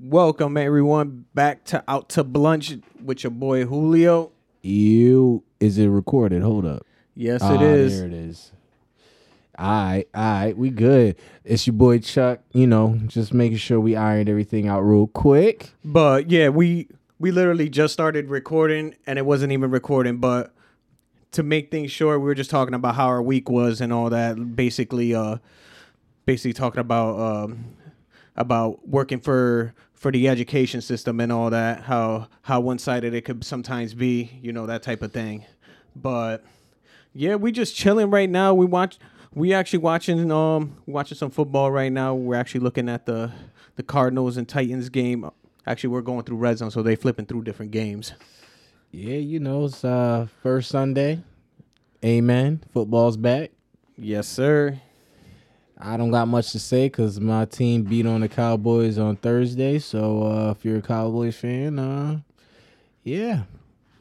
Welcome everyone back to Out to Blunch with your boy Julio. You is it recorded? Hold up. Yes, Ah, it is. There it is. All right, all right, we good. It's your boy Chuck. You know, just making sure we ironed everything out real quick. But yeah, we we literally just started recording and it wasn't even recording, but to make things short, we were just talking about how our week was and all that. Basically, uh basically talking about um about working for for the education system and all that, how how one sided it could sometimes be, you know, that type of thing. But yeah, we just chilling right now. We watch we actually watching um watching some football right now. We're actually looking at the the Cardinals and Titans game. Actually, we're going through red zone, so they flipping through different games. Yeah, you know, it's uh first Sunday. Amen. Football's back. Yes, sir. I don't got much to say because my team beat on the Cowboys on Thursday. So uh, if you're a Cowboys fan, uh, yeah,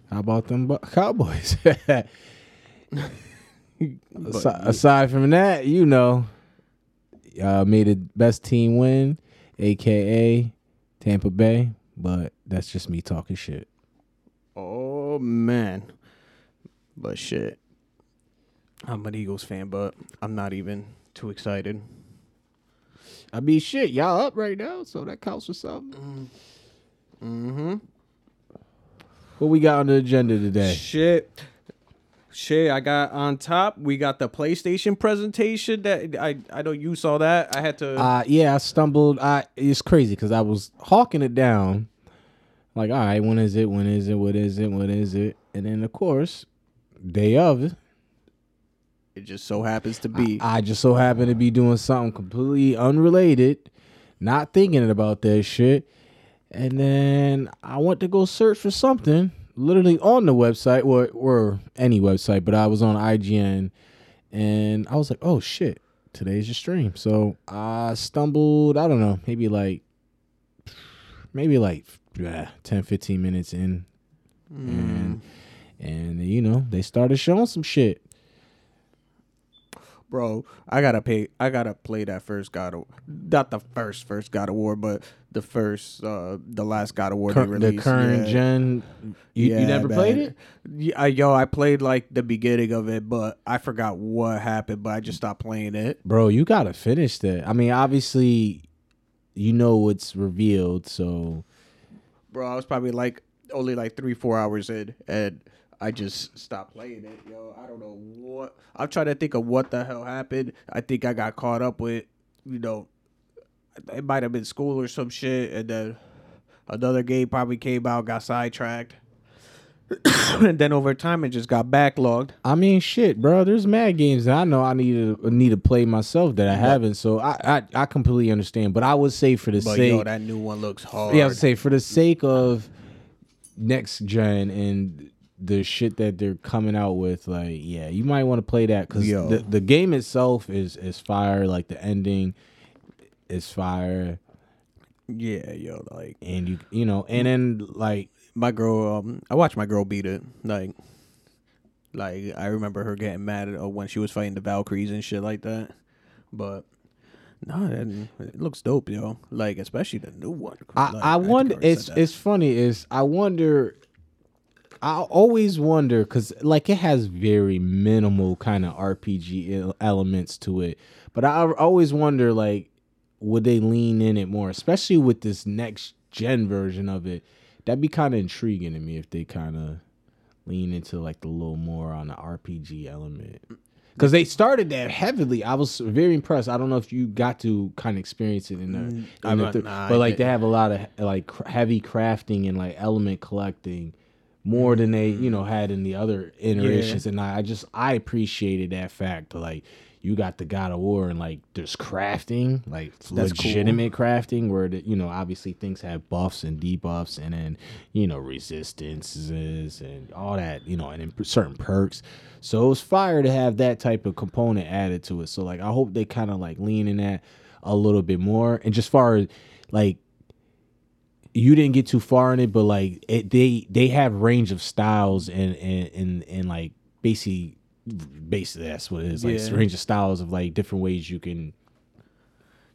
how about them Bu- Cowboys? aside, aside from that, you know, uh, made the best team win, aka Tampa Bay. But that's just me talking shit. Oh man, but shit, I'm an Eagles fan, but I'm not even too excited. I mean, shit, y'all up right now, so that counts for something. Mm-hmm. What we got on the agenda today? Shit. Shit, I got on top. We got the PlayStation presentation that I I know you saw that. I had to Uh yeah, I stumbled. I it's crazy because I was hawking it down. Like, all right, when is it? When is it? What is it? What is it? And then of course, day of, it just so happens to be. I just so happen to be doing something completely unrelated, not thinking about that shit. And then I went to go search for something, literally on the website or or any website, but I was on IGN and I was like, oh shit, today's your stream. So I stumbled, I don't know, maybe like maybe like yeah, 10, 15 minutes in. Mm. And and you know, they started showing some shit. Bro, I gotta pay I gotta play that first God of not the first first God of War, but the first uh the last God of War Cur- they the released. current yeah. gen you, you never man. played it? Yeah, yo, I played like the beginning of it, but I forgot what happened, but I just stopped playing it. Bro, you gotta finish that. I mean, obviously, you know what's revealed, so Bro, I was probably like only like three, four hours in, and I just stopped playing it. Yo, I don't know what. I'm trying to think of what the hell happened. I think I got caught up with, you know, it might have been school or some shit, and then another game probably came out, got sidetracked, and then over time it just got backlogged. I mean, shit, bro. There's mad games that I know I need to need to play myself that I haven't. So I, I I completely understand. But I would say for the But sake, yo, that new one looks hard. yeah, I would say for the sake of next gen and the shit that they're coming out with, like, yeah, you might want to play that because the the game itself is is fire. Like the ending is fire, yeah, yo, like and you you know, and then like my girl um I watched my girl beat it. Like like I remember her getting mad at uh, when she was fighting the Valkyries and shit like that. But no, it, it looks dope, yo. Like especially the new one. I, Like, I wonder. It's it's funny. Is I wonder. I always wonder because like it has very minimal kind of RPG elements to it, but I always wonder like would they lean in it more, especially with this next gen version of it. That'd be kind of intriguing to me if they kind of lean into like the little more on the RPG element. Because they started that heavily, I was very impressed. I don't know if you got to kind of experience it in the, in the not- nah, but like they have a lot of like heavy crafting and like element collecting more than they you mm-hmm. know had in the other iterations. And I, I just i appreciated that fact like you got the god of war and like there's crafting like That's cool. legitimate crafting where the, you know obviously things have buffs and debuffs and then you know resistances and all that you know and then certain perks. So it was fire to have that type of component added to it. So like i hope they kind of like lean in that a little bit more. And just far as like you didn't get too far in it, but like it, they they have range of styles and and and, and like basically basically that's what it is like Yeah. range of styles of like different ways you can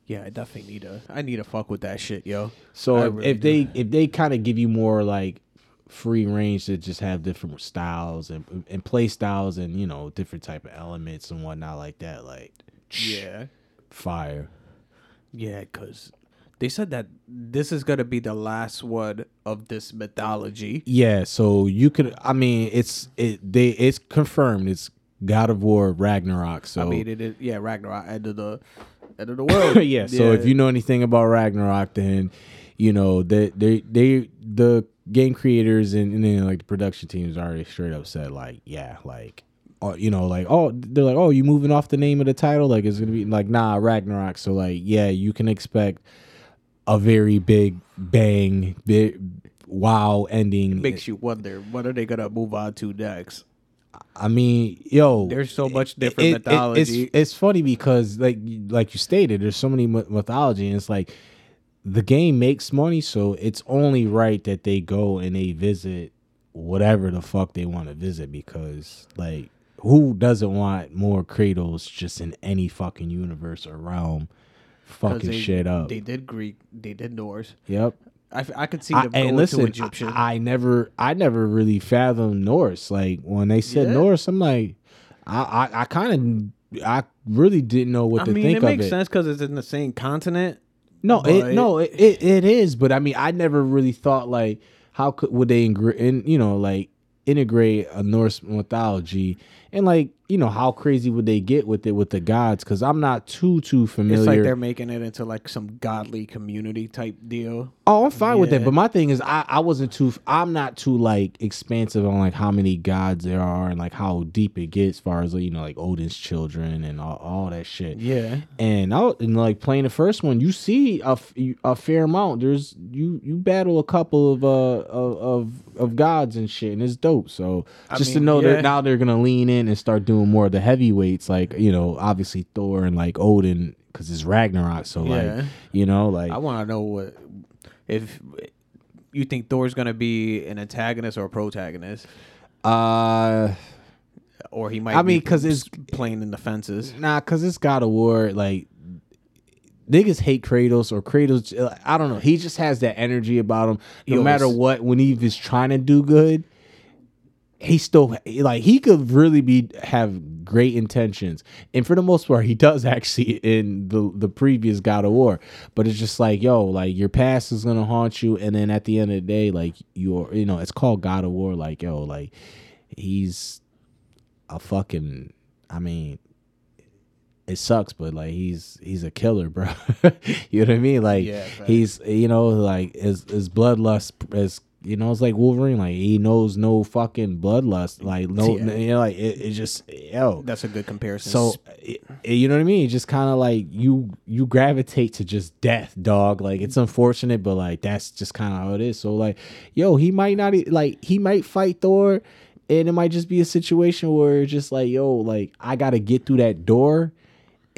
Yeah, I definitely need to. I need to fuck with that shit, yo. I So if, really if they if they kind of give you more like free range to just have different styles and and play styles and you know different type of elements and whatnot like that, like Yeah, fire. yeah, because they said that this is gonna be the last one of this mythology. Yeah, so you could. I mean, it's it. They it's confirmed. It's God of War Ragnarok. So I mean, it is yeah, Ragnarok end of the end of the world. yeah. So if you know anything about Ragnarok, then you know that they, they the game creators and, and then like the production teams already straight up said like yeah like. uh, you know, like oh, they're like, oh, you moving off the name of the title? Like it's gonna be like nah, Ragnarok. So like, yeah, you can expect a very big bang, big wow ending. makes you wonder what are they gonna move on to next. I mean, yo, There's so much different it's, mythology. it's funny because, like, like you stated, there's so many mythology, and it's like the game makes money, so it's only right that they go and they visit whatever the fuck they want to visit because, like, who doesn't want more Kratos just in any fucking universe or realm, fucking they, shit up? They did Greek. They did Norse. yep. I, I could see I, them and going listen, to Egyptian. I, I never, I never really fathomed Norse. Like when they said Yeah. Norse, I'm like, I, I, I kind of, I really didn't know what I to mean, think of it makes sense because it's in the same continent. No, it, no, it, it, it is. But I mean, I never really thought like, how could would they ingre- in, you know, like integrate a Norse mythology and like, you know, how crazy would they get with it with the gods? Because I'm not too too familiar. It's like they're making it into like some godly community type deal. Oh, I'm fine with that. But my thing is, I, I wasn't too. I'm not too like expansive on like how many gods there are and like how deep it gets, as far as you know, like Odin's children and all, all that shit. Yeah. And I and like playing the first one, you see a, a fair amount. There's you you battle a couple of uh of of, of gods and shit, and it's dope. So I just to know yeah. that now they're gonna lean in and start doing more of the heavyweights, like you know, obviously Thor and like Odin, because it's Ragnarok. So Yeah. like you know, like I want to know what if you think Thor's gonna be an antagonist or a protagonist, uh. or he might. I mean, because it's- playing in the fences. Nah, cause it's God of War. Like niggas hate Kratos or Kratos. I don't know. He just has that energy about him. He No matter always- what, when he was trying to do good, he still like he could really be have great intentions. And for the most part, he does actually in the the previous God of War. But it's just like yo, like your past is gonna haunt you, and then at the end of the day, like you're you know it's called God of War. Like yo, like he's a fucking. I mean, it sucks, but like he's he's a killer, bro. you know what I mean? Like Yeah, he's you know like his his bloodlust is you know it's like Wolverine. Like he knows no fucking bloodlust. Like no, Yeah. you know like it, it just yo. That's a good comparison. So it, it- you know what I mean? It just kind of like you you gravitate to just death, dog. Like it's unfortunate, but like that's just kind of how it is. So like, yo, he might not like he might fight Thor, and it might just be a situation where just like, yo, like I gotta get through that door.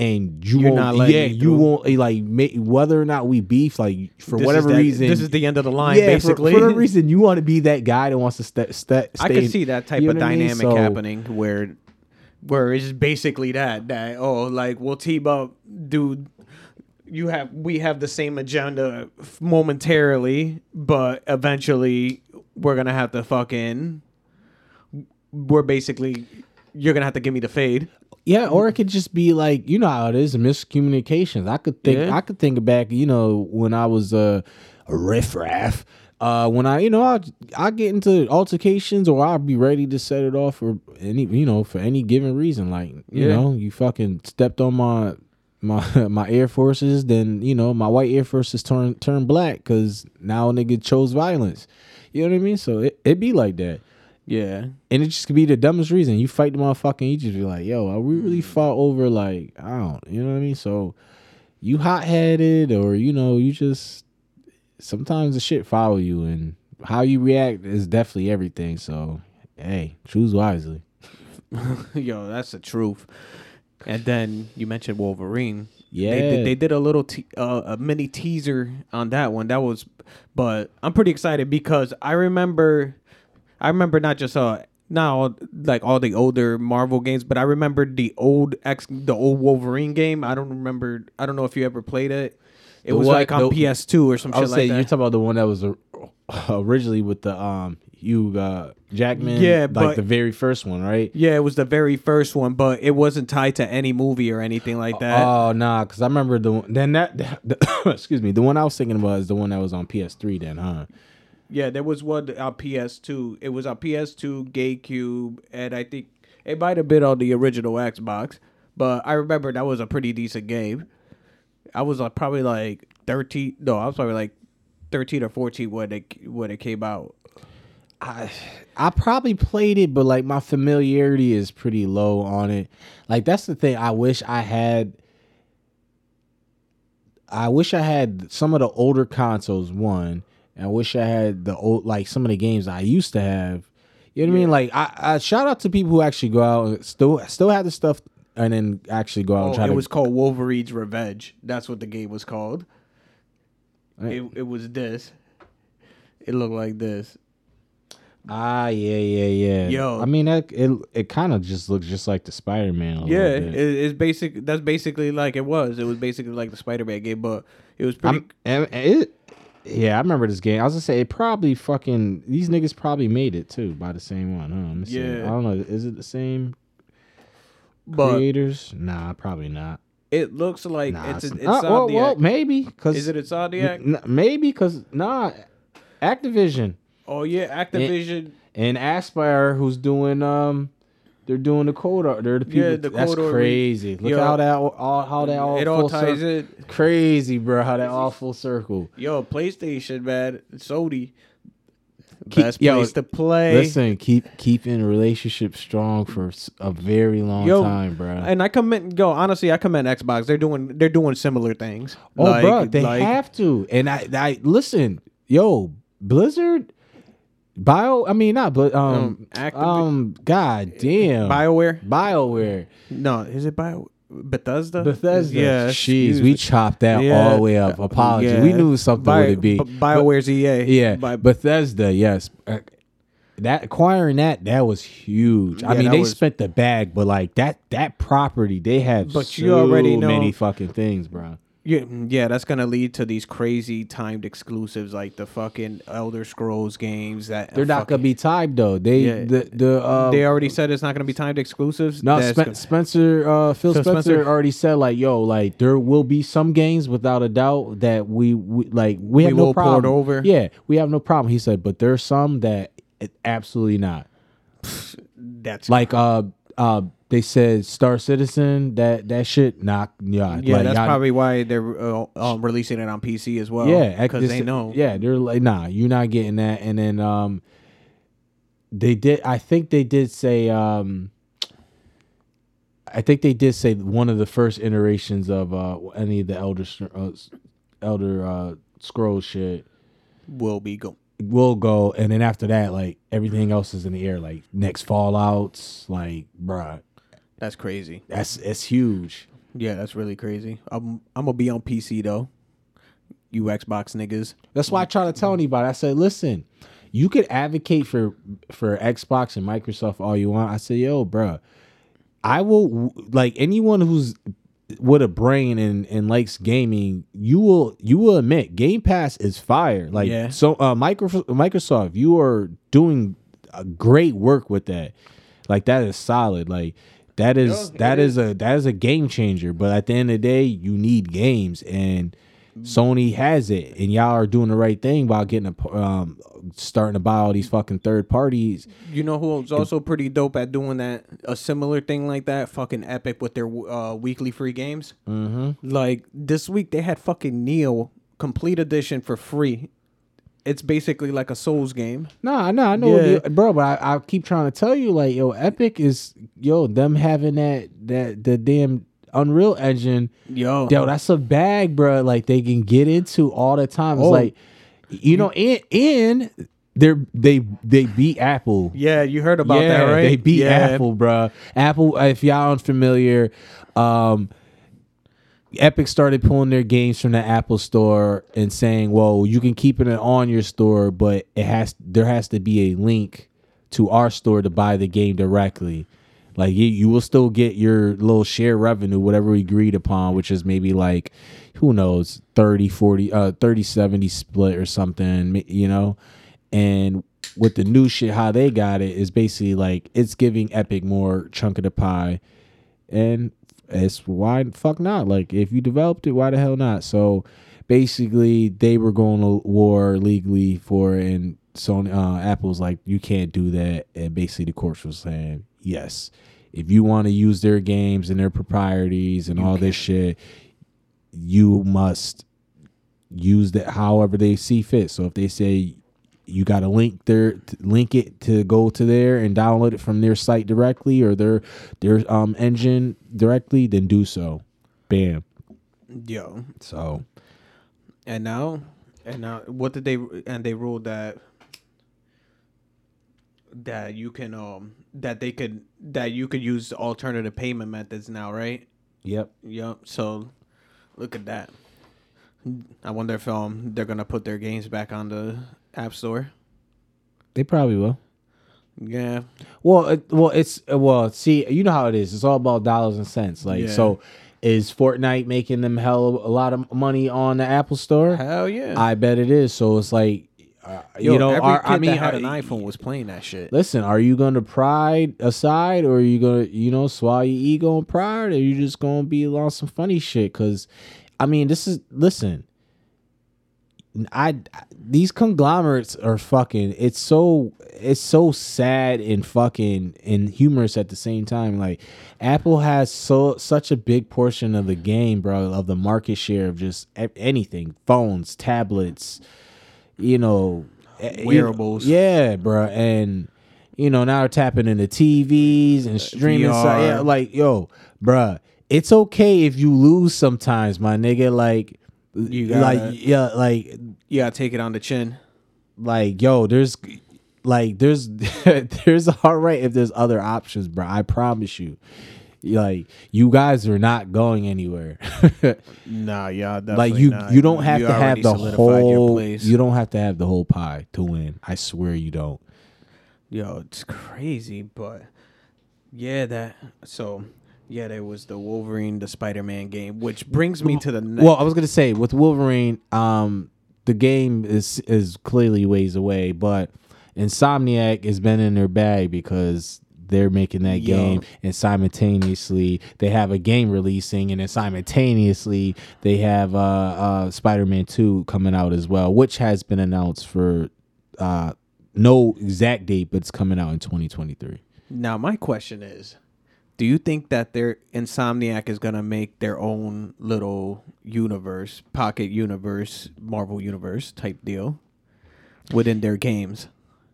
And you You're won't, not letting yeah, you won't eh, like whether or not we beef, like for This whatever that- reason. this is the end of the line, yeah, basically. for, whatever reason, you want to be that guy that wants to step st- I stay. could see that type you of know I mean? dynamic So- happening where where it's basically that that oh like we'll team up dude you have we have the same agenda momentarily but eventually we're gonna have to fucking we're basically you're gonna have to give me the fade Yeah, or it could just be like you know how it is miscommunications. I could think Yeah. I could think back, you know, when I was uh, a riffraff. Uh, when I, you know, I I get into altercations or I'll be ready to set it off for any, you know, for any given reason. Like, you Yeah. know, you fucking stepped on my my my Air Forces, then you know my white Air Forces turn turn black because now a nigga chose violence. You know what I mean? So it it be like that. Yeah And it just could be the dumbest reason. You fight the motherfucker, and you just be like, "Yo, are we really fought over like I don't, you know what I mean?" So you hot headed, or you know, you just sometimes the shit follow you, and how you react is definitely everything. So hey, choose wisely. yo that's the truth and then you mentioned wolverine Yeah, they did, they did a little te- uh, a mini teaser on that one. That was, but I'm pretty excited because I remember, I remember not just uh not all, like all the older Marvel games, but I remember the old X, the old Wolverine game. I don't remember. I don't know if you ever played it. It The was what- like on the- PS2 or some I shit like say that. you're talking about the one that was uh, originally with the um Hugh uh, Jackman. Yeah, like but- the very first one, right? yeah, it was the very first one, but it wasn't tied to any movie or anything like that. Oh nah, because I remember the one- then that the, excuse me, the one I was thinking about is the one that was on PS3 then, huh? Yeah, there was one uh, on PS2. It was on PS2, GameCube, and I think it might have been on the original Xbox. But I remember that was a pretty decent game. I was like probably like thirteen. No, I was probably like thirteen or fourteen when it when it came out. I I probably played it, but like my familiarity is pretty low on it. Like that's the thing. I wish I had. I wish I had some of the older consoles. One, I wish I had the old like some of the games I used to have. You know what I mean? Like I, I shout out to people who actually go out and still still have the stuff and then actually go out and Oh, try it to. was called Wolverine's Revenge. That's what the game was called. Right. It it was this. It looked like this. ah, yeah, yeah, yeah. Yo. I mean, that, it it kind of just looks just like the Spider Man. Yeah, it, it's basic. That's basically like it was. It was basically like the Spider-Man game, but it was pretty. I'm, it, yeah, I remember this game. I was gonna say it probably fucking these niggas probably made it too by the same one. Huh? Let me see. Yeah. I don't know. Is it the same but creators? Nah, probably not. it looks like Nah, it's some- it's uh, well, well, maybe because Is it Insomniac? N- maybe because nah, Activision oh yeah, Activision. and Aspyr, who's doing um. They're doing the code. art. They're the people. Yeah, the that's crazy. Look Yo. how that all how that all it all ties circle. in. Crazy, bro. How that all full circle. Yo, PlayStation, man, Sony, Keep- best yo, place to play. Listen, keep keeping relationships strong for a very long Yo, time, bro. And I commend, go honestly, I commend Xbox. They're doing they're doing similar things. oh, Like- bro, they like- have to. And I, I listen, yo, Blizzard, Bio. I mean, not but um, Um, um, god damn, Bioware. Bioware, No, is it Bio Bethesda? Bethesda. Yeah, jeez, we chopped that Yeah. all the way up. Apology, Yeah. we knew something Bio- would it be. B- Bioware's EA. Yeah, Bi- Bethesda, yes. Uh, That acquiring that that was huge. I mean, they was- spent the bag, but like that that property, they have But so you already know- many fucking things, bro. Yeah, mm, yeah, that's gonna lead to these crazy timed exclusives like the fucking Elder Scrolls games that They're not gonna be timed though. They Yeah. the the uh, They already said it's not gonna be timed exclusives. no That's Spen- go- Spencer uh, Phil, Phil Spencer, Spencer. already said like yo like there will be some games without a doubt that we, we like we have We no problem over. Yeah, we have no problem. He said, but there's some that absolutely not. that's Like uh uh they said Star Citizen that that shit knock yeah yeah, like, that's y'all- probably why they're uh, um, releasing it on PC as well. yeah because they know. yeah they're like nah you're not getting that and then um they did I think they did say um I think they did say one of the first iterations of uh any of the elder uh, elder uh scroll shit will be go. will go and then after that like everything else is in the air like next fallouts like bruh That's crazy. that's it's huge Yeah, that's really crazy. I'm I'm gonna be on PC though. You Xbox niggas. That's why I try to tell anybody. I said, listen, you could advocate for for Xbox and Microsoft all you want. I said, yo, bro, I will like anyone who's with a brain and, and likes gaming, you will you will admit Game Pass is fire. Like Yeah. so uh Microsoft Microsoft, you are doing a great work with that. Like that is solid. Like that is Yeah, that it is a that is a game changer. But at the end of the day, you need games and Sony has it, and y'all are doing the right thing by getting a um starting to buy all these fucking third parties. You know who's also pretty dope at doing that? A similar thing like that. Fucking Epic with their uh, weekly free games. Mm-hmm. Like this week they had fucking Nioh complete edition for free. It's basically like a Souls game. Nah, nah, I know, Yeah. you- bro. But I, I keep trying to tell you, like, yo, Epic is yo them having that that the damn Unreal Engine. Yo, Yo, that's a bag, bro. Like they can get into all the time. It's Oh. like, you know, and and they're they they beat Apple. yeah, you heard about yeah, that, right? They beat yeah. Apple, bro. Apple, if y'all unfamiliar, um, Epic started pulling their games from the Apple store and saying, "Well, you can keep it on your store, but it has there has to be a link to our store to buy the game directly. Like you, you will still get your little share revenue, whatever we agreed upon, which is maybe like, who knows, 30, 40, uh, 30, 70 split or something, you know? And with the new shit, how they got it is basically like it's giving Epic more chunk of the pie. And it's why fuck not? Like if you developed it, why the hell not? So basically they were going to war legally for it and Sony uh Apple's like, you can't do that. And basically the courts was saying, Yes. If you want to use their games and their proprieties and all this shit, you must use that however they see fit. So if they say you got to link their link it to go to there and download it from their site directly or their their um engine directly, then do so. Bam. Yo. So And now, and now, what did they? And they ruled that that you can um that they could that you could use alternative payment methods now, right? Yep. Yep. So look at that. I wonder if um they're gonna put their games back on the App Store. They probably will. Yeah. Well, it, well, it's uh, well. See, you know how it is. It's all about dollars and cents. Like, Yeah. so is Fortnite making them hell a lot of money on the Apple Store? Hell yeah. I bet it is. So it's like, uh, Yo, you know, every are, kid I mean, that had an iPhone was playing that shit. Listen, are you gonna pride aside, or are you gonna, you know, swallow your ego and pride, or you just gonna be on some funny shit? Because, I mean, this is listen. I these conglomerates are fucking. It's so it's so sad and fucking and humorous at the same time. Like Apple has so such a big portion of the game, bro, of the market share of just anything, phones, tablets, you know, you know, Wearables. yeah, bro, and you know now they're tapping into TVs and uh, streaming. VR. side. Yeah, like yo, bro, it's okay if you lose sometimes, my nigga. Like, You gotta- like yeah, like You gotta take it on the chin. like yo, there's like there's there's all right if there's other options, bro. I promise you. Like you guys are not going anywhere. Nah, yeah, like you not. you don't have You to have the whole place. you don't have to have the whole pie to win. I swear you don't. Yo, it's crazy, but yeah, that so yeah, there was the Wolverine, the Spider Man game, which brings me to the next. Well, I was gonna say with Wolverine, um, the game is is clearly ways away, but Insomniac has been in their bag because they're making that Yo. game, and simultaneously they have a game releasing, and then simultaneously they have uh, uh, Spider Man Two coming out as well, which has been announced for uh, no exact date, but it's coming out in 2023. now my question is, do you think that their Insomniac is gonna make their own little universe, pocket universe, Marvel universe type deal within their games?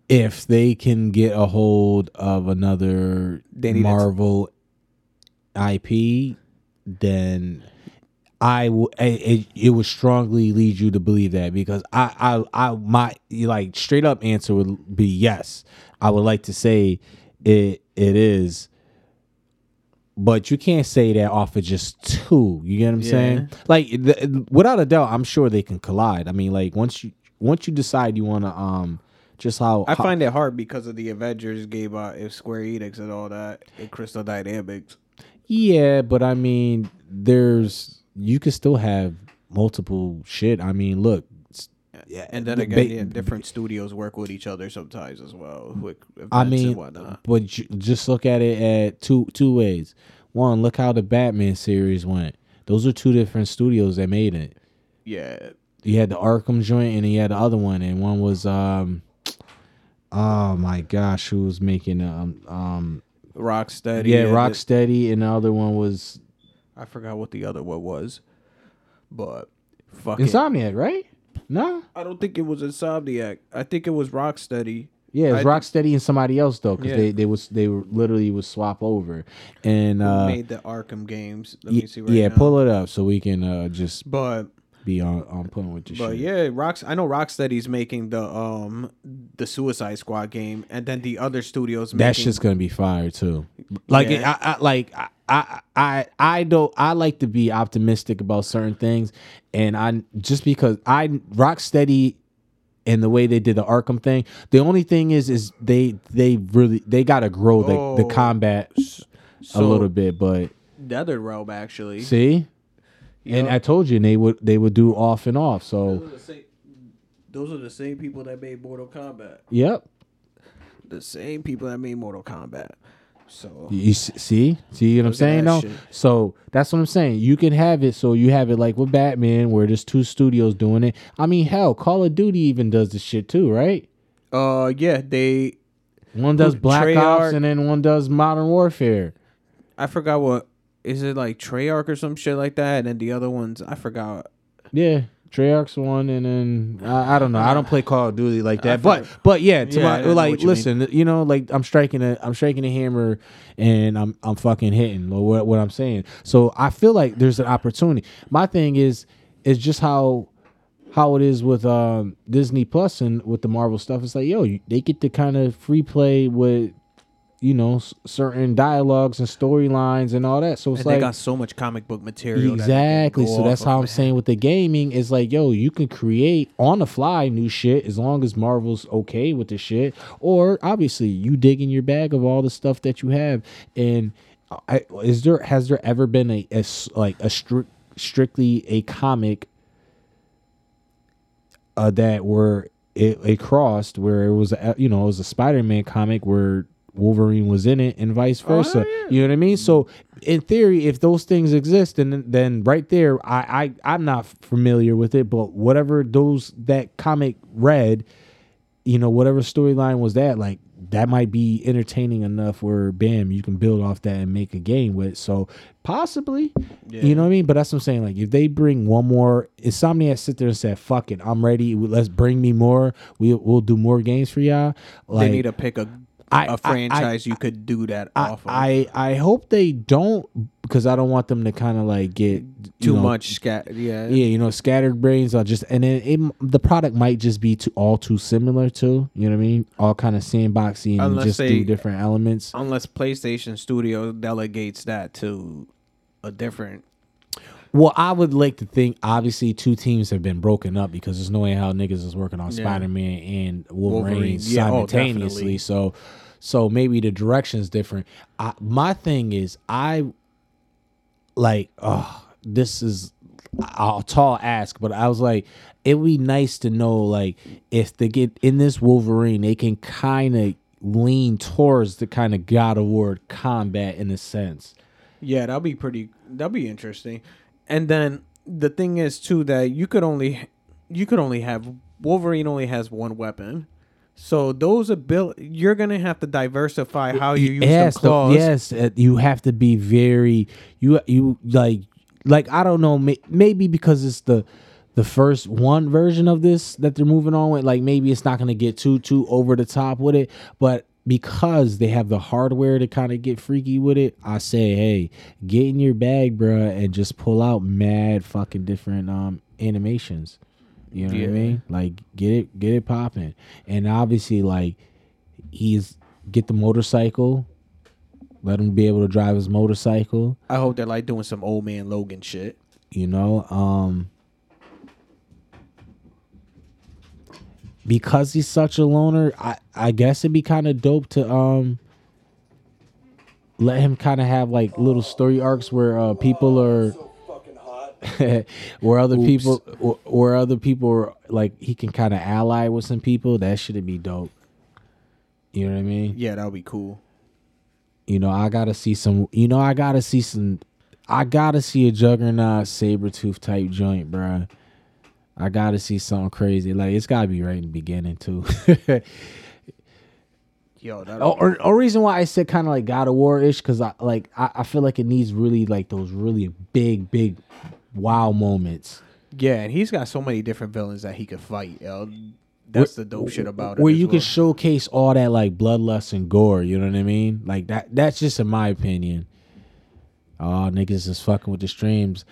if they can get a hold of another. Marvel IP, then I it, it would strongly lead you to believe that because I I I my like straight up answer would be yes. I would like to say it it is. But you can't say that off of just two. You get what I'm Yeah. saying? Like the, without a doubt, I'm sure they can collide. I mean, like once you once you decide you want to um just how I how- find it hard because of the Avengers game out if Square Enix and all that and Crystal Dynamics. Yeah, but I mean, there's you can still have multiple shit. I mean, look, s- And then the again, ba- yeah, different studios work with each other sometimes as well. With I mean, but ju- just look at it at two two ways. One, look how the Batman series went. Those are two different studios that made it. yeah, You had the Arkham joint, and you had the other one, and one was um, oh my gosh, who was making um um Rocksteady. yeah Rocksteady, and the other one was I forgot what the other one was, but fucking. Insomniac, right? No, I don't think it was Insomniac. I think it was Rocksteady. Yeah, it's I- Rocksteady and somebody else though, because Yeah. they they was they were literally would swap over, and uh, made the Arkham games? Let me see right yeah, now. pull it up so we can uh just But be on on point with the but shit. yeah, Rocks. I know Rocksteady's making the um the Suicide Squad game, and then the other studios. That's making, just gonna be fire too. Like Yeah. I, I like I, I I I don't I like to be optimistic about certain things, and I just because I Rocksteady and the way they did the Arkham thing. The only thing is, is they they really they got to grow the, the Oh. combat a little bit, but the NetherRealm actually. see, and I told you they would they would do off and off. So Those are the same. Those are the same people that made Mortal Kombat. yep, The same people that made Mortal Kombat. So you see see what I'm saying though. shit. So that's what I'm saying. You can have it so you have it like with Batman, where there's two studios doing it. I mean, hell, Call of Duty even does this shit too, right? uh yeah, they One does Black Treyarch- Ops and then one does Modern Warfare. I forgot what is it like Treyarch or some shit like that, and then the other ones I forgot. Yeah, Treyarch's one, and then I, I don't know. I don't play Call of Duty like that, but but yeah, to Yeah, my like, what you mean. listen, you know, like I'm striking a I'm striking a hammer, and I'm I'm fucking hitting what what I'm saying. So I feel like there's an opportunity. My thing is is just how how it is with um Disney Plus and with the Marvel stuff. It's like yo, they get to kind of free play with. You know, s- certain dialogues and storylines and all that. So it's And like they got so much comic book material. that Exactly. go So that's how I'm man. saying with the gaming is like, yo, you can create on the fly new shit as long as Marvel's okay with the shit. Or obviously, you dig in your bag of all the stuff that you have. And I, is there has there ever been a, a like a strict strictly a comic uh, that were it, it crossed where it was a, you know it was a Spider-Man comic where Wolverine was in it and vice oh, versa. You know what I mean? So in theory, if those things exist, then then right there, I, I I'm not familiar with it, but whatever those that comic read, you know, whatever storyline was that, like that might be entertaining enough where bam, you can build off that and make a game with. So possibly, you know what I mean? But that's what I'm saying. Like if they bring one more, Insomniac sit there and said, "Fuck it, I'm ready. Let's bring me more. We we'll do more games for y'all." Like they need to pick a I- I- a franchise you could do that I, off of. I I hope they don't because I don't want them to kind of like get Too know, much scattered. Yeah. Yeah, you know, scattered brains are just, and then it, the product might just be too all too similar to, you know what I mean? All kind of sandboxy and just they- do different elements. Unless PlayStation Studio delegates that to a different. Well, I would like to think, obviously, two teams have been broken up because there's no way how niggas is working on Yeah. Spider Man and Wolverine, Wolverine, yeah, oh, simultaneously. definitely. so, so maybe the direction's different. I, my thing is, I like, oh, this is a tall ask, but I was like, it would be nice to know, like, if they get in this Wolverine, they can kind of lean towards the kind of God of War combat in a sense. Yeah, that'll be pretty. That'll be interesting. And then the thing is too that you could only you could only have Wolverine only has one weapon. So those abil you're gonna have to diversify how you use yes, them the- claws. yes, uh, you have to be very you you like like I don't know maybe because it's the the first one version of this that they're moving on with like maybe it's not going to get too too over the top with it but because they have the hardware to kind of get freaky with it I say hey get in your bag bruh and just pull out mad fucking different um animations. You know what I mean? like get it get it popping and obviously like he's get the motorcycle let him be able to drive his motorcycle. I hope they're like doing some old man Logan shit. you know um because he's such a loner i i guess it'd be kind of dope to um let him kind of have like little story arcs where uh people are where other people where- where other people are like he can kind of ally with some people that should be dope you know what i mean Yeah, that would be cool. you know, I gotta see some. You know, I gotta see some. I gotta see a juggernaut Sabretooth type joint, bruh. I gotta see something crazy. Like it's gotta be right in the beginning too. Yo, that or, or, reason why I said kind of like God of War ish, because I like I, I feel like it needs really like those really big, big, wow moments. yeah, and he's got so many different villains that he could fight. Yo. That's the dope shit about it. Where you well. can showcase all that like bloodlust and gore. You know what I mean? Like that. That's just in my opinion. Oh, niggas is fucking with the streams.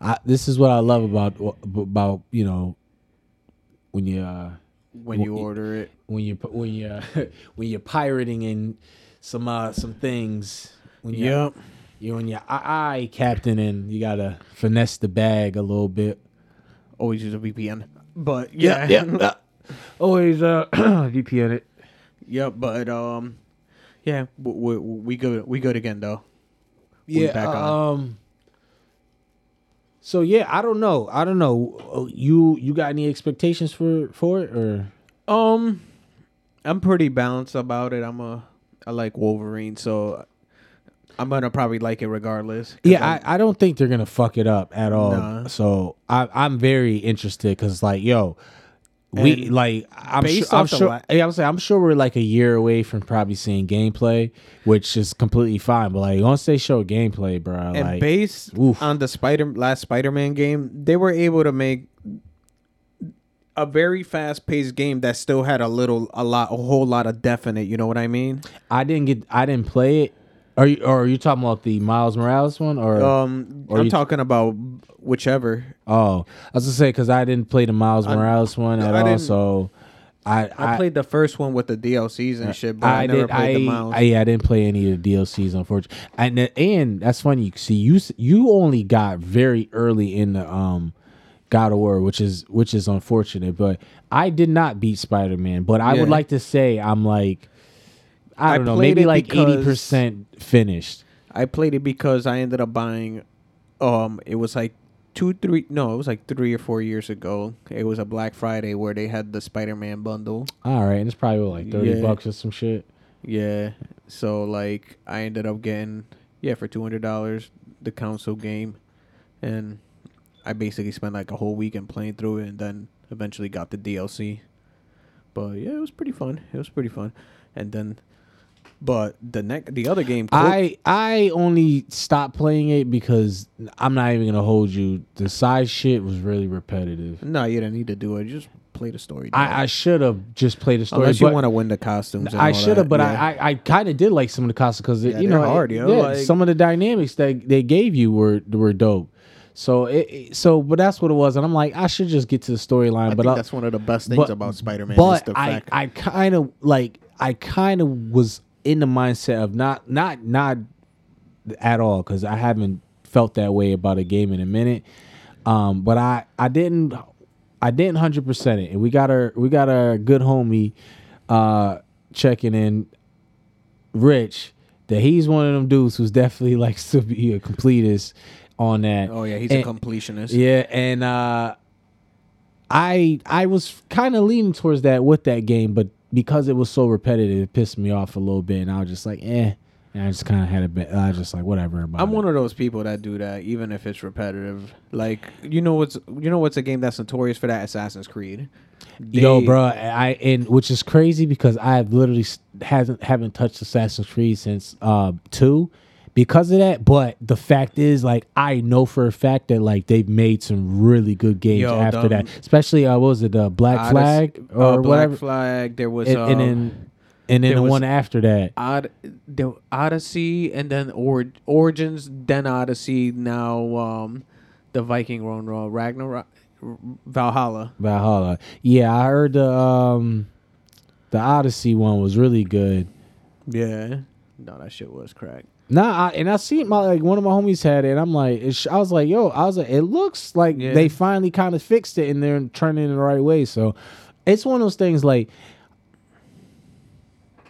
I, this is what I love about about you know when you uh, when you order it. when you when you uh, when you're pirating in some uh, some things. When you Yep. you're on your eye captain and you gotta finesse the bag a little bit. Always use a VPN. But Yeah, yeah, yeah. Always uh VPN it. Yep, but um, yeah, we, we, we good. We good again though. Yeah. on. um. So yeah, I don't know. I don't know. Uh, You you got any expectations for for it or? Um, I'm pretty balanced about it. I'm a I like Wolverine, so I'm gonna probably like it regardless. Yeah, I, I don't think they're gonna fuck it up at all. Nah. So I I'm very interested because like yo, we like I'm sure I'm sure la- yeah, I'm saying I'm sure we're like a year away from probably seeing gameplay, which is completely fine. But like once they show gameplay, bro, and like based oof. on the Spider last Spider-Man game, they were able to make a very fast-paced game that still had a little, a lot, a whole lot of definite. You know what I mean? I didn't get I didn't play it. Are you or are you talking about the Miles Morales one or Um, Or I'm talking about whichever. oh I was gonna say because I didn't play the Miles I- Morales one at I all, so I I, played the first one with the DLCs and shit, but I, I never did. played I, the Miles. I yeah, I didn't play any of the DLCs, unfortunately. And and that's funny. You see, you you only got very early in the um God of War, which is which is unfortunate. But I did not beat Spider Man. But I would like to say I'm like I I don't know, played maybe it like eighty percent finished. I played it because I ended up buying. Um, it was like two, three. No, it was like three or four years ago. It was a Black Friday where they had the Spider-Man bundle. All right, and it's probably like thirty Yeah. bucks or some shit. Yeah, so like I ended up getting yeah for two hundred dollars the console game, and I basically spent like a whole weekend playing through it, and then eventually got the DLC. But yeah, it was pretty fun. It was pretty fun, and then. But the next, the other game, Clo- I I only stopped playing it because I'm not even gonna hold you. The side shit was really repetitive. no, you didn't need to do it. Just play the story. I. I should have just played the story. Unless you but want to win the costumes. and I all should have, that, but yeah. I I, I kind of did like some of the costumes because Yeah, you they're know hard, it- yo, yeah, like- some of the dynamics that they gave you were were dope. So it, it- so but that's what it was, and I'm like I should just get to the storyline. I but think I, that's one of the best things but- about Spider-Man. is but the I fact I kind of like I kind of was in the mindset of not not not at all because I haven't felt that way about a game in a minute. Um, but I I didn't I didn't hundred percent it, and we got our we got our good homie uh checking in, Rich. That he's one of them dudes who's definitely likes to be a completist on that. oh yeah, he's and- a completionist. Yeah, and uh I I was kind of leaning towards that with that game, but because it was so repetitive, it pissed me off a little bit, and I was just like, eh. And I just kind of had a bit. I was just like, whatever. About I'm it. one of those people that do that, even if it's repetitive. Like you know what's you know what's a game that's notorious for that? Assassin's Creed. Yo, bro, I and which is crazy because I have literally hasn't haven't touched Assassin's Creed since uh two, because of that. But the fact is, like, I know for a fact that like they've made some really good games Yo, after that. Especially uh, what was it the Black Odyssey- Flag uh, or Black whatever, Flag. There was and, um, and then and then the one after that. Od- the Odyssey, and then or- Origins, then Odyssey. Now um, the Viking Run Raw Ragnarok, Valhalla. Valhalla. Yeah, I heard the um the Odyssey one was really good. Yeah, no, that shit was crack. Nah, I, and I seen my like one of my homies had it. And I'm like, I was like, yo, I was like, it looks like Yeah. they finally kind of fixed it and they're turning it the right way. So it's one of those things like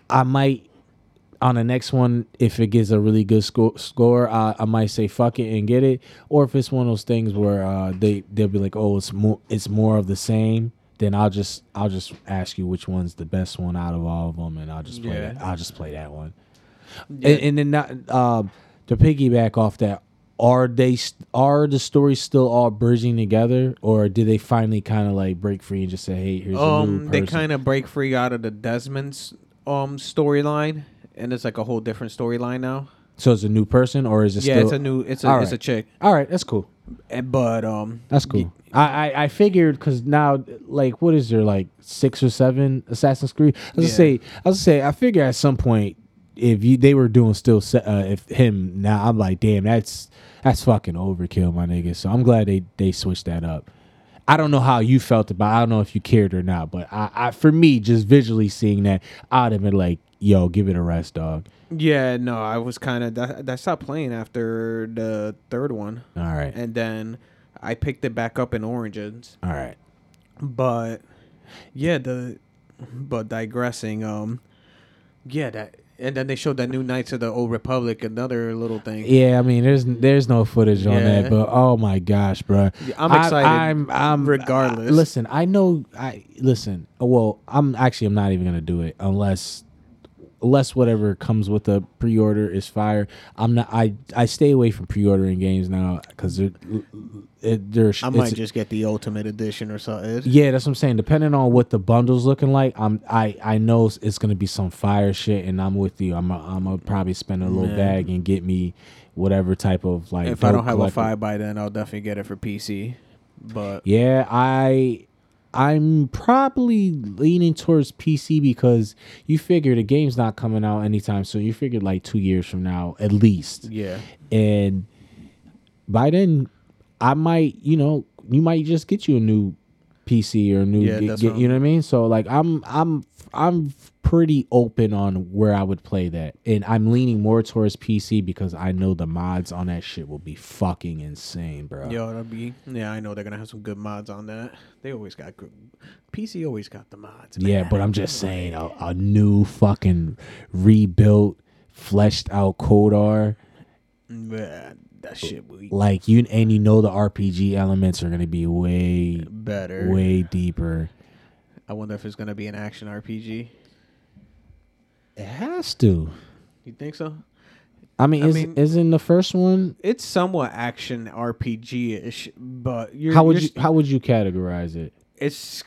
I might on the next one if it gets a really good score, score I, I might say fuck it and get it. Or if it's one of those things where uh, they they'll be like, oh, it's more it's more of the same. Then I'll just I'll just ask you which one's the best one out of all of them, and I'll just play Yeah. that. I'll just play that one. Yeah. And, and then not, um, to piggyback off that, are they are the stories still all bridging together, or did they finally kind of like break free and just say, "Hey, here's a new um, they kind of break free out of the Desmond's um storyline, and it's like a whole different storyline now. so it's a new person, or is it yeah, still? it's a new. It's a All it's a chick. all right, that's cool. And, but um, That's cool. I, I I figured because now like what is there like six or seven Assassin's Creed? I was Yeah. gonna say I was gonna say I figure at some point if you they were doing still uh, if him now I'm like damn that's that's fucking overkill my nigga. So I'm glad they they switched that up. I don't know how you felt about. I don't know if you cared or not, but I, I for me just visually seeing that I'd have been like yo give it a rest dog. yeah, no, I was kind of that. I stopped playing after the third one, All right, and then I picked it back up in Origins. all right. But Yeah, the but digressing, um yeah, that and then they showed that new Knights of the Old Republic, another little thing. Yeah, I mean, there's there's no footage on Yeah. that, but oh my gosh, bro, I'm excited I'm, I'm regardless. I- listen, I know. I listen. Well, I'm actually I'm not even gonna do it unless unless whatever comes with a pre-order is fire. I'm not. I I stay away from pre-ordering games now because they're it, they're I might just get the Ultimate Edition or something. Yeah, that's what I'm saying. Depending on what the bundle's looking like, I'm I I know it's- gonna be some fire shit, and I'm with you. I'm a, I'm gonna probably spend a little Man. bag and get me whatever type of like. If I don't have a collectible. five by then, I'll definitely get it for PC. But Yeah, I I'm probably leaning towards PC because you figure the game's not coming out anytime soon. You figured like two years from now at least, yeah, and by then I might you know you might just get you a new PC or new Yeah, you know what I mean. So like I'm I'm I'm pretty open on where I would play that, and I'm leaning more towards PC because I know the mods on that shit will be fucking insane, bro. yo, that'll be yeah. I know they're gonna have some good mods on that. They always got good. PC always got the mods. Yeah, but I'm just saying a, a new fucking rebuilt, fleshed out KOTOR. Man, that shit be Like you and you know the RPG elements are gonna be way better. way deeper. I wonder if it's gonna be an action RPG. It has to. You think so? I mean, I is, mean- isn't the first one? It's somewhat action RPG ish, but you're, How would you how would you categorize it? It's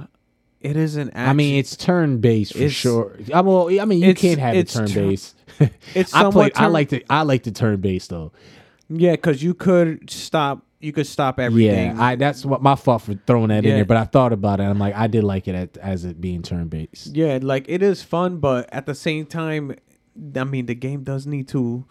it is an action. I mean, it's turn based for It's- sure. I mean, I mean, you can't have it turn turn- based. it's I play. somewhat I like the I like the turn based though. Yeah, because you could stop. You could stop everything. Yeah, I that's what my fault for throwing that in Yeah. there. But I thought about it. I'm like, I did like it at, as it being turn based. Yeah, like it is fun, but at the same time, I mean, the game does need to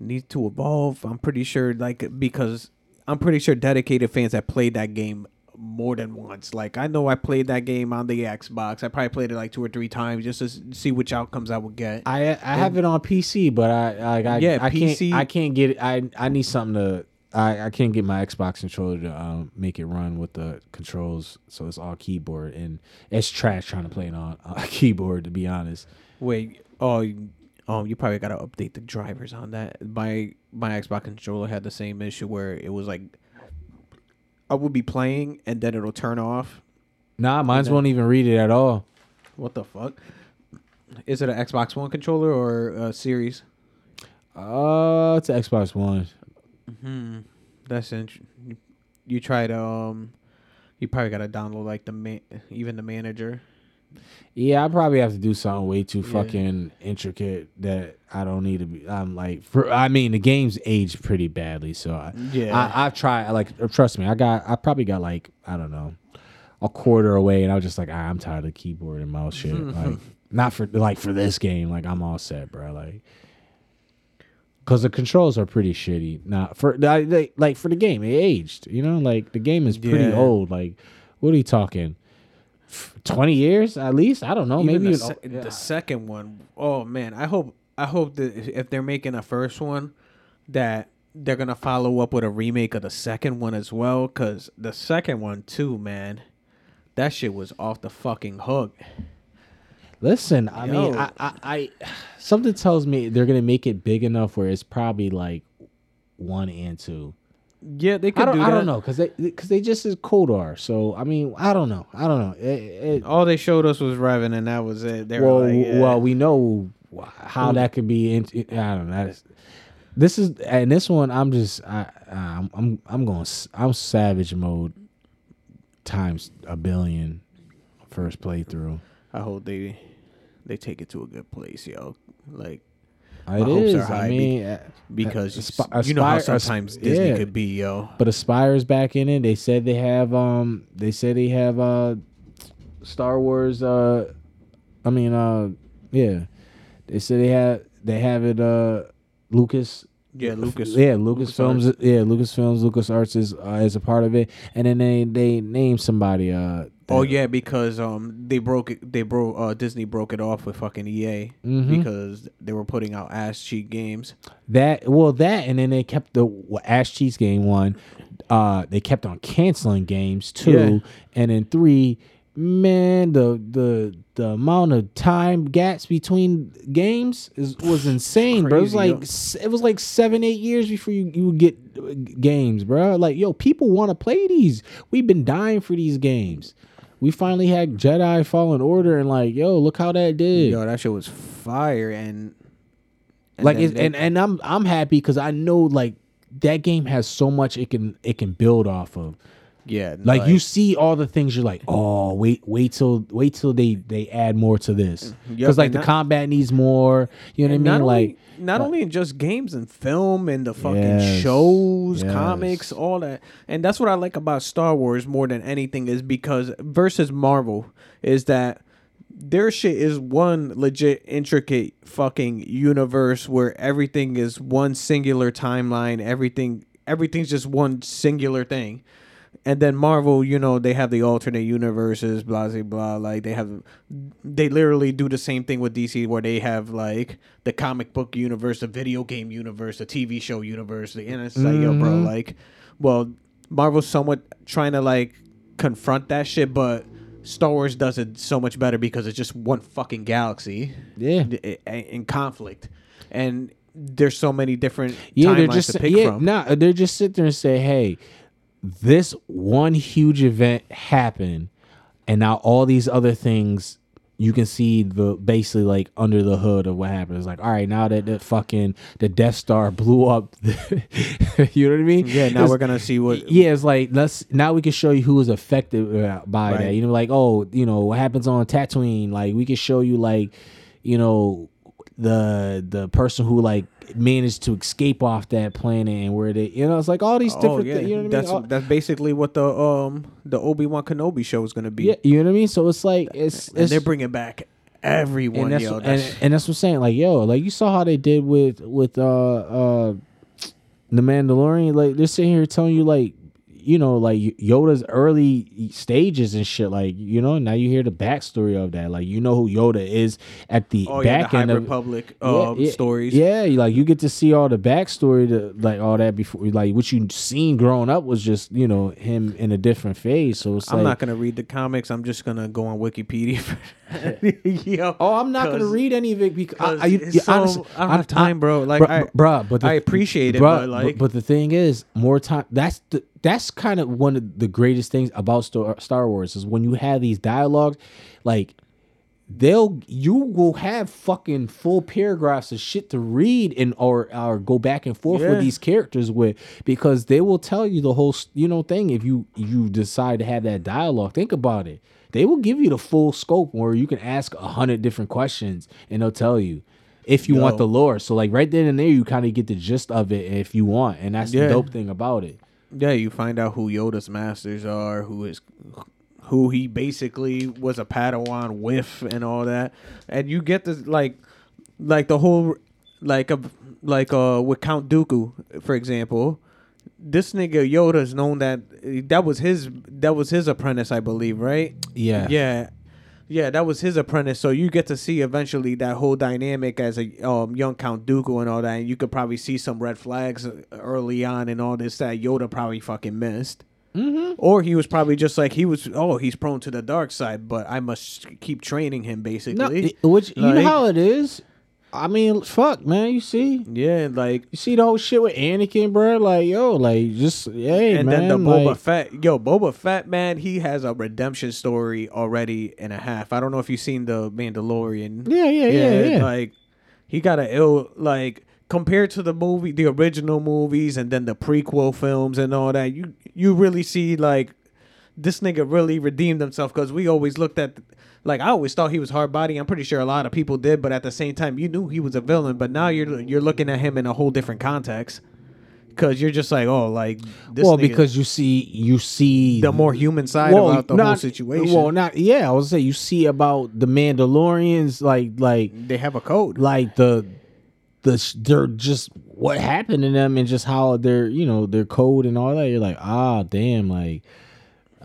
need to evolve. I'm pretty sure, like because I'm pretty sure dedicated fans that played that game more than once. Like I know I played that game on the Xbox. I probably played it like two or three times just to see which outcomes I would get. I I have it on PC, but I like I Yeah, I PC can't I can't get it. I I need something to. I, I can't get my Xbox controller to um, make it run with the controls, so it's all keyboard, and it's trash trying to play it on a keyboard. To be honest, Wait, oh, you- oh, you probably gotta update the drivers on that. My my Xbox controller had the same issue where it was like I would be playing and then it'll turn off. nah, mine's then- won't even read it at all. What the fuck? Is it an Xbox One controller or a Series? Uh, it's an Xbox One. Hmm. That's interesting. You, you tried um, you probably gotta download like the man, even the manager. Yeah, I probably have to do something way too Yeah. fucking intricate that I don't need to be. I'm like, for I mean, the game's aged pretty badly, so I, Yeah. I, I've tried. Like, trust me, I got, I probably got like, I don't know, a quarter away, and I was just like, ah, I'm tired of keyboard and mouse shit. like, not for like for this game. Like, I'm all set, bro. Like, because the controls are pretty shitty. Not for they, like for the game, it aged. You know, like the game is pretty Yeah. old. Like, what are you talking? Twenty years at least. I don't know. Even maybe the, se- yeah. the second one. Oh man, I hope I hope that if- they're making a first one, that they're gonna follow up with a remake of the second one as well. Cause the second one too, man, that shit was off the fucking hook. Listen, I mean, I, I, I, something tells me they're gonna make it big enough where it's probably like one and two. Yeah, they could I don't, do I don't know, cause they, cause they just is KOTOR. So I mean, I don't know, I don't know. It, it, All they showed us was Revan, and that was it. They were well, like, yeah. well, we know how that could be. In, I don't know. That is, this is and this one. I'm just, I, I'm, I'm, I'm going. s- I'm savage mode times a billion first playthrough. I hope they they take it to a good place, yo. Like It hopes is. are I high mean, uh, because Aspi- you know how sometimes asp- Disney yeah. could be, yo. But Aspyr's back in it. They said they have um they said they have uh Star Wars uh I mean uh yeah. They said they have they have it uh Lucas Yeah, Lucas. yeah, Lucasfilms yeah, Lucasfilms, LucasArts is uh, is a part of it. And then they they named somebody uh Oh yeah, because um they broke it. They broke uh Disney broke it off with fucking EA Mhm. because they were putting out ass cheat games. That well, that and then they kept the well, Ash Cheese game one. Uh, they kept on canceling games two, Yeah. and then three. Man, the the the amount of time gaps between games is was insane, bro. It was like s- it was like seven, eight years before you, you would get uh, games, bro. Like, yo, people want to play these. We've been dying for these games. We finally had Jedi Fallen Order, and like, yo, look how that did. Yo, that shit was fire, and, and like, it's, they- and and I'm I'm happy because I know like that game has so much it can it can build off of. Yeah, Like, you see all the things you're like, oh wait, wait till wait till they they add more to this mm-hmm. because like the not- combat needs more. You know what I mean? not like only, not only in just games and film and the fucking Yes, shows, yes. comics, all that. And that's what I like about Star Wars more than anything is because versus Marvel is that their shit is one legit intricate fucking universe where everything is one singular timeline, everything everything's just one singular thing. And then Marvel, you know, they have the alternate universes, blah blah blah. Like they have, they literally do the same thing with DC, where they have like the comic book universe, the video game universe, the TV show universe. The and it's like, yo, bro, Mhm. like, well, Marvel's somewhat trying to like confront that shit, but Star Wars does it so much better because it's just one fucking galaxy yeah, in conflict, and there's so many different yeah, they're timelines just to pick yeah, from. nah, they're just sit there and say, hey, this one huge event happened, and now all these other things. You can see the basically like under the hood of what happened. It's like, all right, now that the fucking the Death Star blew up, you know what I mean? Yeah, now It's- we're gonna see what. yeah, it's like let's now we can show you who was affected uh, by Right. that. You know, like oh, you know what happens on Tatooine. Like we can show you like, you know, the the person who like managed to escape off that planet and where they, you know, it's like all these Oh different. yeah, thi- you know what that's I mean? All- that's basically what the um the Obi Wan Kenobi show is gonna be. yeah, you know what I mean. So it's like it's and it's they're bringing back everyone. and that's, yo, and, and that's what I'm saying. Like yo, like you saw how they did with with uh uh the Mandalorian. Like they're sitting here telling you like you know like Yoda's early stages and shit. Like you know now you hear the backstory of that. Like you know who Yoda is at the oh yeah, back the High end of. Republic Yeah, um, yeah, stories. Yeah, like you get to see all the backstory, to like all that before, like what you seen growing up was just you know him in a different phase. So it's I'm like, not gonna read the comics. I'm just gonna go on Wikipedia. For yo, Oh, I'm not gonna read any of it because I, 'cause I, you- so- honestly- I don't have time, bro. Like, bruh, I- bruh, but the, I appreciate it, bruh, but, like- but, the thing is, more time. That's the that's kind of one of the greatest things about Star, Star Wars is when you have these dialogues, like they'll you will have fucking full paragraphs of shit to read and or or go back and forth Yeah. with these characters with because they will tell you the whole you know thing if you you decide to have that dialogue think about it they will give you the full scope where you can ask a hundred different questions and they'll tell you if you want the lore so like right then and there you kind of get the gist of it if you want and that's Yeah. the dope thing about it yeah, you find out who Yoda's masters are, who is who he basically was a Padawan with, and all that, and you get this like like the whole like a like uh with Count Dooku, for example. This nigga Yoda's known that that was his that was his apprentice, I believe, right? yeah Yeah. Yeah, that was his apprentice. So you get to see eventually that whole dynamic as a um, young Count Dooku and all that. And you could probably see some red flags uh, early on and all this that Yoda probably fucking missed. Mm-hmm. Or he was probably just like he was. Oh, he's prone to the dark side, but I must keep training him. Basically, no, which you know how it is i mean fuck man you see yeah, like You see the whole shit with Anakin, bro? Like, yo, like just hey, and man. then the Boba like, Fett, yo, Boba Fett, man, he has a redemption story already and a half. I don't know if you've seen the Mandalorian. yeah, yeah, yeah, yeah. Like he got a ill like compared to the movie, the original movies, and then the prequel films and all that. You you really see like this nigga really redeemed himself because we always looked at. Like I always thought he was hard body. I'm pretty sure a lot of people did, but at the same time, you knew he was a villain. But now you're you're looking at him in a whole different context, because you're just like, oh, like this. well, nigga- because you see, you see the more human side well, about the whole situation. Well, not yeah. I was say you see about the Mandalorians, like like they have a code. like the the they're just what happened to them and just how their you know their code and all that. You're like, ah, damn, like,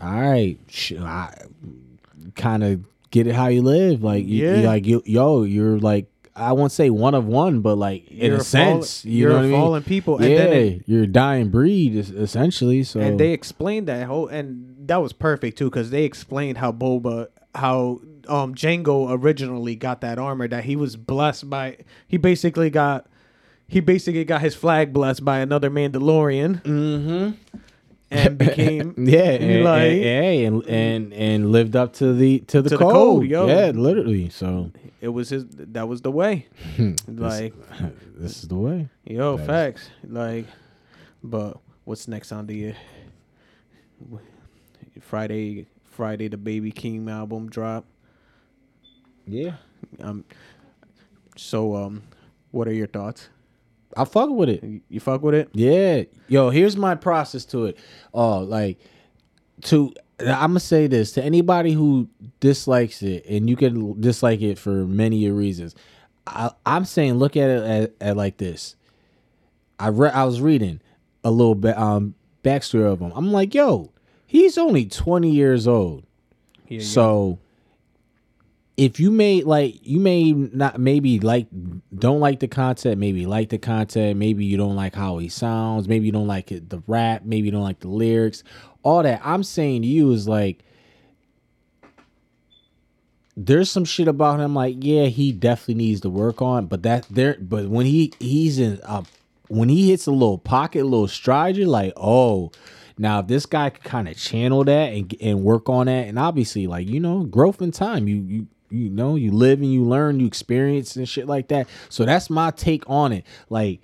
all right, I kind of get it how you live. Like, you, Yeah. you like you, yo, you're like I won't say one of one, but like in You're a a sense, fallen- you you're know a what I mean? fallen people, and yeah, then it- you're a dying breed essentially. So and they explained that whole and that was perfect too because they explained how Boba how um Jango originally got that armor that he was blessed by he basically got he basically got his flag blessed by another Mandalorian mm-hmm. And became yeah, and, like- and, and, and and lived up to the to the To the code. code, yo. Yeah, literally. So it was his that was the way like this is the way. yo Facts. facts like but what's next on the Friday Friday the Baby Keem album drop Yeah, um so um what are your thoughts I fuck with it. You- fuck with it? Yeah. Yo, here's my process to it. Oh, like to I'm gonna say this to anybody who dislikes it, and you can dislike it for many reasons. I, I'm saying look at it at, at like this. I read I was reading a little bit um backstory of him. I'm like, yo, he's only 20 years old. Yeah, So if you may like you may not maybe like don't like the content, maybe like the content, maybe you don't like how he sounds, maybe you don't like it, the rap, maybe you don't like the lyrics, all that. I'm saying to you is like there's some shit about him like yeah he definitely needs to work on but that there but when he he's in when he hits a little pocket a little stride you're like oh now if this guy could kind of channel that and and work on that and obviously like you know growth in time you you you know you live and you learn you experience and shit like that so that's my take on it like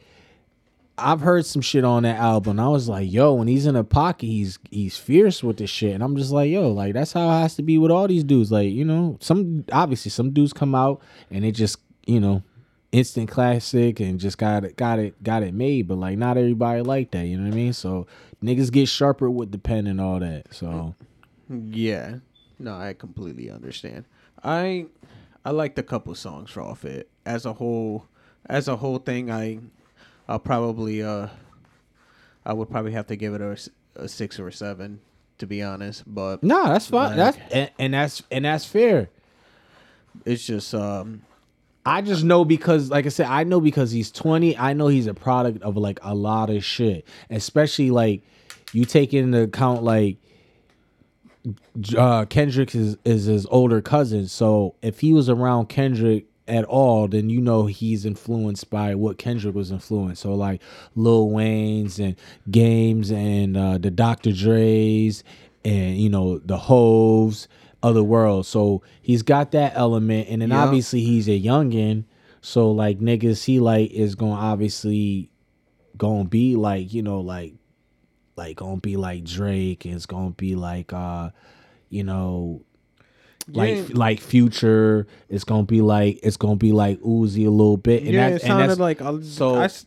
I've heard some shit on that album. I was like, yo, when he's in a pocket, he's he's fierce with this shit. And I'm just like, yo, like that's how it has to be with all these dudes. Like, you know, some obviously some dudes come out and it just, you know, instant classic and just got it got it got it made. But like not everybody like that, you know what I mean? So niggas get sharper with the pen and all that. So Yeah. No, I completely understand. I I liked a couple songs off it. As a whole as a whole thing I I'll probably uh I would probably have to give it a 6 or a 7 to be honest, but No, that's fine. Like- that's and, and that's and that's fair. it's just um I just know because, like I said, I know because he's 20. I know he's a product of like a lot of shit, especially like you take into account like uh, Kendrick is is his older cousin. So if he was around Kendrick at all, then you know he's influenced by what Kendrick was influenced. So like Lil Wayne's and Games and uh, the Dr. Dre's and you know the Hoves other the world. So he's got that element, and then Yeah. obviously he's a youngin. So like niggas, he like is gonna obviously gonna be like you know like like gonna be like Drake. It's gonna be like uh you know like Yeah. like Future. It's gonna be like it's gonna be like Uzi a little bit. And yeah, that's, it and sounded that's, like I, so- I s-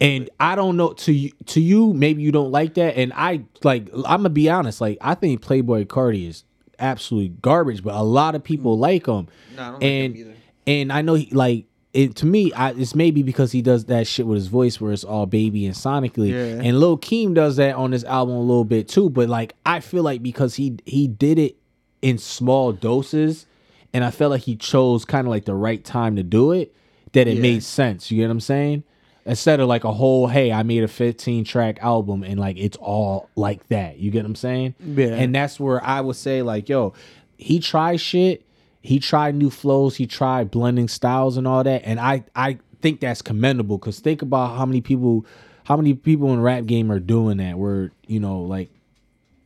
and I don't know to you to you maybe you don't like that and I like I'm gonna be honest like I think Playboi Carti is absolutely garbage but a lot of people like him No, I don't like and him either. and I know he like it to me I, it's maybe because he does that shit with his voice where it's all baby and sonically Yeah. and Lil Keem does that on this album a little bit too but like I feel like because he he did it in small doses and I felt like he chose kind of like the right time to do it that it Yeah. made sense you get what I'm saying instead of like a whole hey I made a 15 track album and like it's all like that you get what I'm saying Yeah. and that's where I would say like yo he tried shit he tried new flows he tried blending styles and all that and I I think that's commendable because think about how many people how many people in rap game are doing that where you know like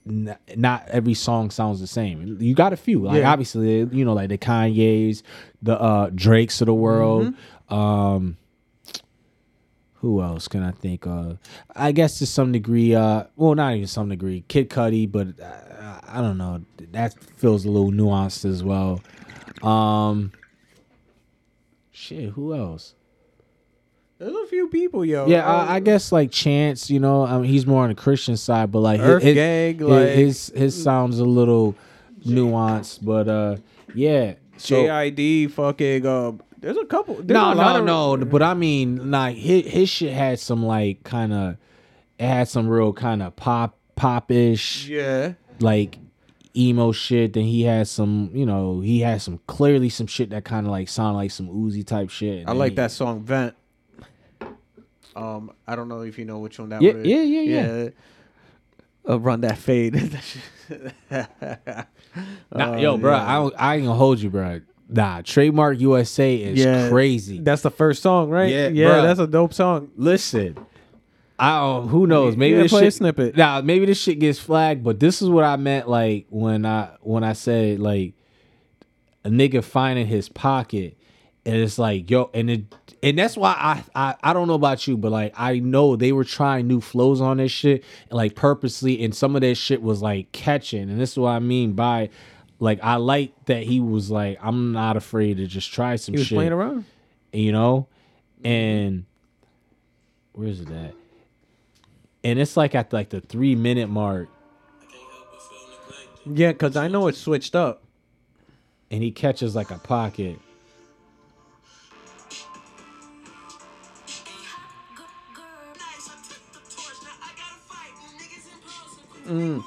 n- not every song sounds the same. You got a few, like Yeah. obviously, you know, like the Kanyes, the uh Drakes of the world. Um who else can I think of? I guess to some degree, uh well not even some degree, Kid Cudi, but uh, I don't know. That feels a little nuanced as well. Um shit, who else? There's a few people, yo. Yeah, Uh, I, I guess like Chance, you know, I mean, he's more on the Christian side, but like Earth his, Gang, his, like- his his sounds a little nuanced, but uh, yeah. So JID fucking um there's a couple there's no, a no, of, no, but I mean, like his his shit had some like kind of, it had some real kind of pop popish, Yeah. like emo shit. Then he has some, you know, he has some clearly some shit that kind of like sound like some Uzi type shit. I like he- that song Vent. Um, I don't know if you know which one that Yeah, was. yeah, yeah, yeah. Uh, run that fade. Nah, yo, bro, yeah. I don't, I ain't gonna hold you, bro. Nah, trademark USA is Yeah, crazy. That's the first song, right? Yeah, yeah, bruh. that's a dope song. Listen, I don't, who knows? Maybe Yeah, this play a shit, snippet. Nah, maybe this shit gets flagged, but this is what I meant. Like when I when I said like a nigga finding his pocket, and it's like yo, and it and that's why I I I don't know about you, but like I know they were trying new flows on this shit, and like purposely, and some of that shit was like catching, and this is what I mean by. Like I like that he was like I'm not afraid to just try some He was shit playing around. you know and where's it at and it's like at like the three minute mark Yeah, because I know it switched up. and he catches like a pocket Mm.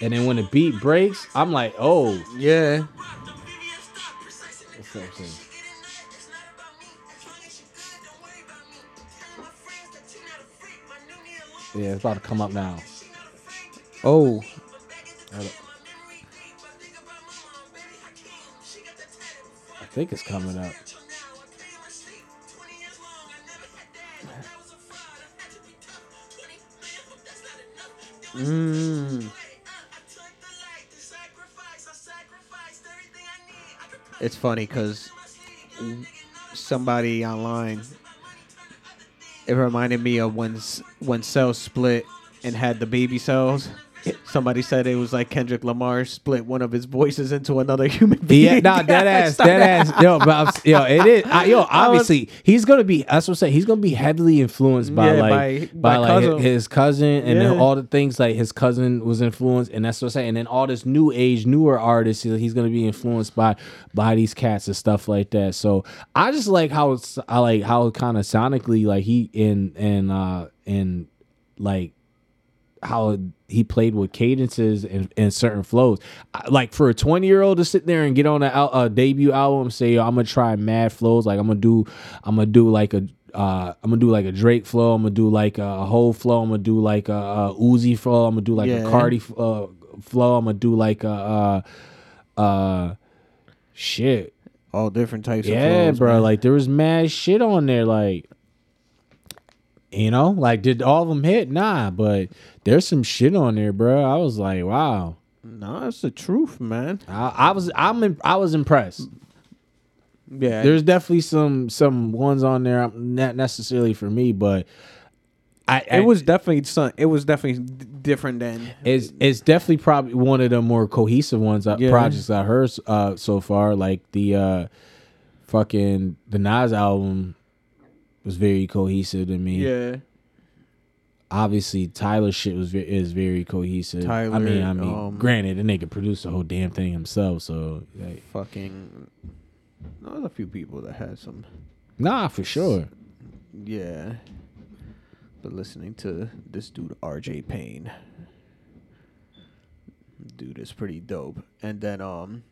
And then when the beat breaks i'm like oh Yeah. What's up, son? yeah it's about to come up now Oh. i think it's coming up Mm. It's funny because somebody online it reminded me of when when cells split and had the baby cells. Somebody said it was like Kendrick Lamar split one of his voices into another human being. Yeah, nah, that ass, that ass, yo, but I'm, yo, it is, I, yo, obviously he's gonna be. That's what I'm saying. He's gonna be heavily influenced by Yeah, like by- by, by like cousin. his cousin and then Yeah. all the things like his cousin was influenced, and that's what I'm saying. And then all this new age, newer artists, he's gonna be influenced by by these cats and stuff like that. So I just like how it's, I like how kind of sonically like he in and uh and like how he played with cadences and, and certain flows. Like for a 20 year old to sit there and get on a, a debut album say, I'm gonna try mad flows. Like I'm gonna do, I'm gonna do like a, uh, I'm gonna do like a Drake flow. I'm gonna do like a, whole flow. I'm gonna do like a, a Uzi flow. I'm gonna do like Yeah. a Carti uh, flow. I'm gonna do like a, uh, uh, shit. all different types of Yeah, flows, bro. man. Like there was mad shit on there. Like, you know, like did all of them hit? Nah, but there's some shit on there, bro. I was like, wow. no, it's the truth, man. I, I was I'm in, I was impressed. Yeah, There's definitely some some ones on there, um, not necessarily for me, but I it was definitely some. It was definitely d- different than. it's it's definitely probably one of the more cohesive ones uh, Yeah. projects I heard uh, so far. Like the uh, fucking the Nas album was very cohesive to me. Yeah, obviously Tyler shit was ve- is very cohesive. Tyler, I mean, I mean, um, granted, the nigga produced the whole damn thing himself, so like, fucking. No, there's a few people that had some. nah, for sure. Yeah, but listening to this dude R.J. Payne, dude is pretty dope. And then um,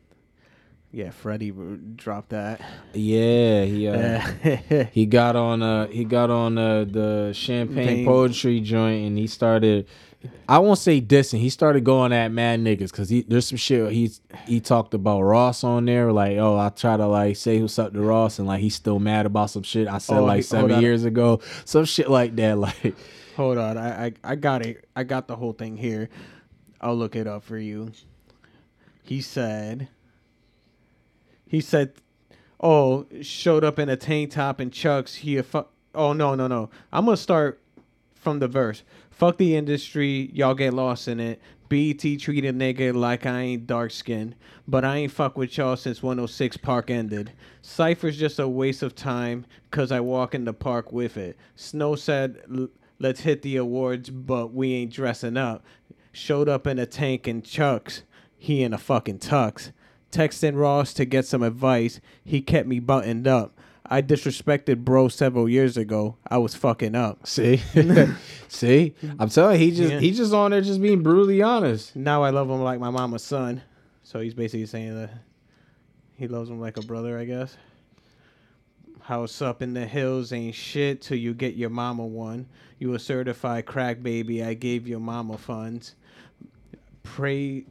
yeah, Freddie dropped that. Yeah, he uh, he got on uh he got on uh, the champagne Pain. poetry joint and he started. I won't say dissing. He started going at mad niggas because he there's some shit he's he talked about Ross on there. Like, oh, I try to like say what's up to Ross and like he's still mad about some shit I said Oh, like he- seven years ago. Some shit like that. Like, Hold on, I, I I got it. I got the whole thing here. I'll look it up for you. He said. He said, "Oh, showed up in a tank top and chucks. He a fu- Oh no no no. I'm gonna start from the verse. Fuck the industry. Y'all get lost in it. BET treat a nigga like I ain't dark skinned, but I ain't fuck with y'all since 106 Park ended. Cypher's just a waste of time, cause I walk in the park with it. Snow said, let's hit the awards, but we ain't dressing up. Showed up in a tank and chucks. He in a fucking tux. Texting Ross to get some advice. He kept me buttoned up. I disrespected bro several years ago. I was fucking up. See, see, I'm telling you, he just Yeah. he just on there just being brutally honest. Now I love him like my mama's son. So he's basically saying that he loves him like a brother, I guess. House up in the hills ain't shit till you get your mama one. You a certified crack baby. I gave your mama funds. Pray,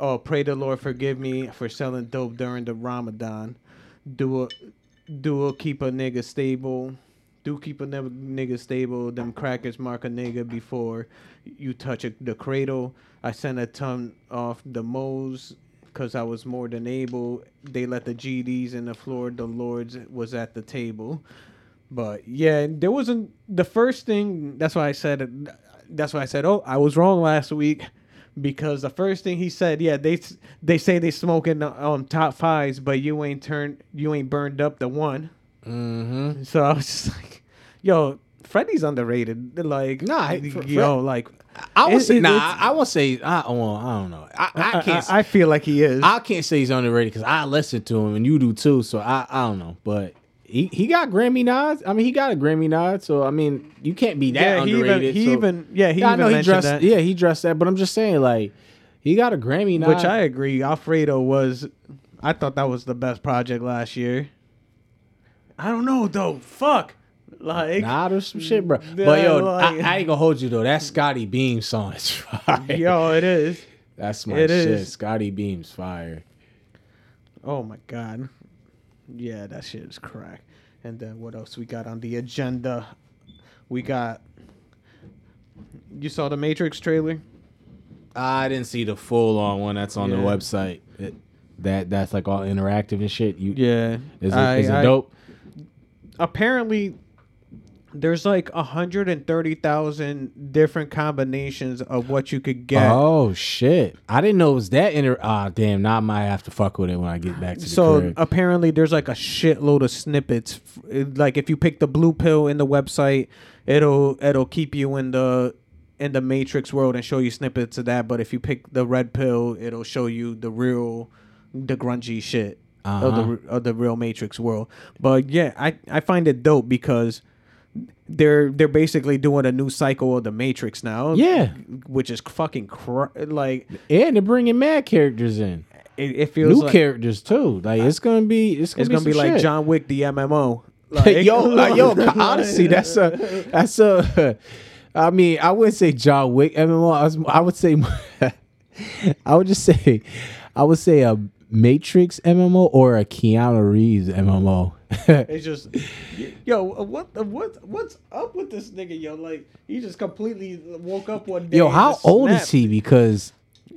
oh pray the Lord forgive me for selling dope during the Ramadan. Do a, do a keep a nigga stable. Do keep a nigga stable. Them crackers mark a nigga before you touch a, the cradle. I sent a ton off the moles because I was more than able. They let the GDs in the floor. The Lords was at the table. But yeah, there wasn't the first thing. That's why I said. That's why I said. Oh, I was wrong last week because the first thing he said, yeah, they they say they smoking um top fives, but you ain't turned, you ain't burned up the one. Mm-hmm. So I was just like, yo, Freddie's underrated. Like, Nah, yo, like, I would It- say, it- nah, I, won't say. I, well, I don't know. I, I I, can't. I, I feel like he is. I can't say he's underrated because I listen to him and you do too. So I, I don't know, but he, he got Grammy nods. I mean, he got a Grammy nod. So I mean, you can't be that yeah, he even, underrated. he so- even, yeah, he yeah, I even know he dressed. that. Yeah, he dressed that. But I'm just saying, like, he got a Grammy nod. Which I agree. Alfredo was. I thought that was the best project last year. I don't know though. Fuck. Like, Nah, there's some shit, bro. But yo, like- I, I ain't gonna hold you though. That Scottie Beam song is fire. yo, it is. That's my it shit. is. Scottie Beam's fire. Oh my god. Yeah, that shit is crack. And then what else we got on the agenda? We got. You saw the Matrix trailer? I didn't see the full on one that's on the website. It- that that's like all interactive and shit. You Yeah. is it, I- is it I- dope? Apparently, there's like 130,000 different combinations of what you could get. Oh shit! I didn't know it was that inter. Ah, damn! Now I might have to fuck with it when I get back to the So crib. apparently, there's like a shitload of snippets. Like if you pick the blue pill in the website, it'll it'll keep you in the in the Matrix world and show you snippets of that. But if you pick the red pill, it'll show you the real, the grungy shit of Uh-huh. the of the real Matrix world. But yeah, I I find it dope because they're they're basically doing a new cycle of the Matrix now. Yeah. which is fucking cr- like and they're bringing mad characters in, it, it feels new like, characters too. Like it's gonna be it's gonna It's be, gonna be like shit. John Wick, the MMO. Like, yo, like, yo, honestly, that's a that's a. I mean, I wouldn't say John Wick MMO. I, was, I would say, I would just say, I would say a Matrix MMO or a Keanu Reeves MMO. It's just, yo, uh, what, what, what's up with this nigga, yo? Like, he just completely woke up one day. Yo, how old is he? Because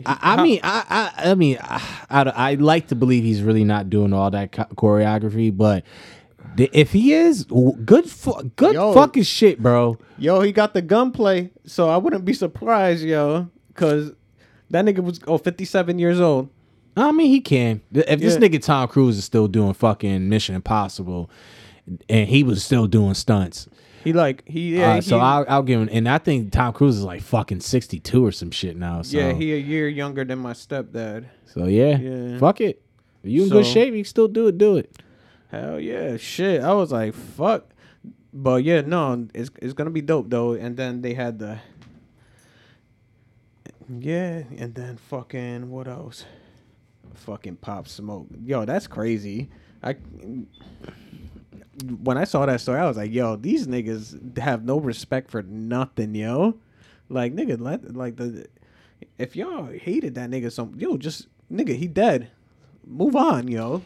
I, I mean, I, I, I mean, I, I, I like to believe he's really not doing all that choreography, but the, if he is, good, fu- good Yo. fucking shit, bro. Yo, he got the gunplay, so I wouldn't be surprised, yo, because that nigga was oh 57 years old. I mean, he can. If this Yeah. nigga Tom Cruise is still doing fucking Mission Impossible, and he was still doing stunts, He like he yeah uh, so I'll, I'll give him. And I think Tom Cruise is like fucking sixty two or some shit now. So yeah he a year younger than my stepdad. so yeah, Yeah. fuck it. If you in good shape, you can still do it. Do it. Hell yeah, shit. I was like, fuck. But yeah, no, it's it's gonna be dope though. And then they had the yeah, and then fucking what else? Fucking pop smoke. Yo, that's crazy. I when I saw that story, I was like, yo, these niggas have no respect for nothing, yo. Like nigga, let like the if y'all hated that nigga, some yo just nigga, he dead. Move on, yo.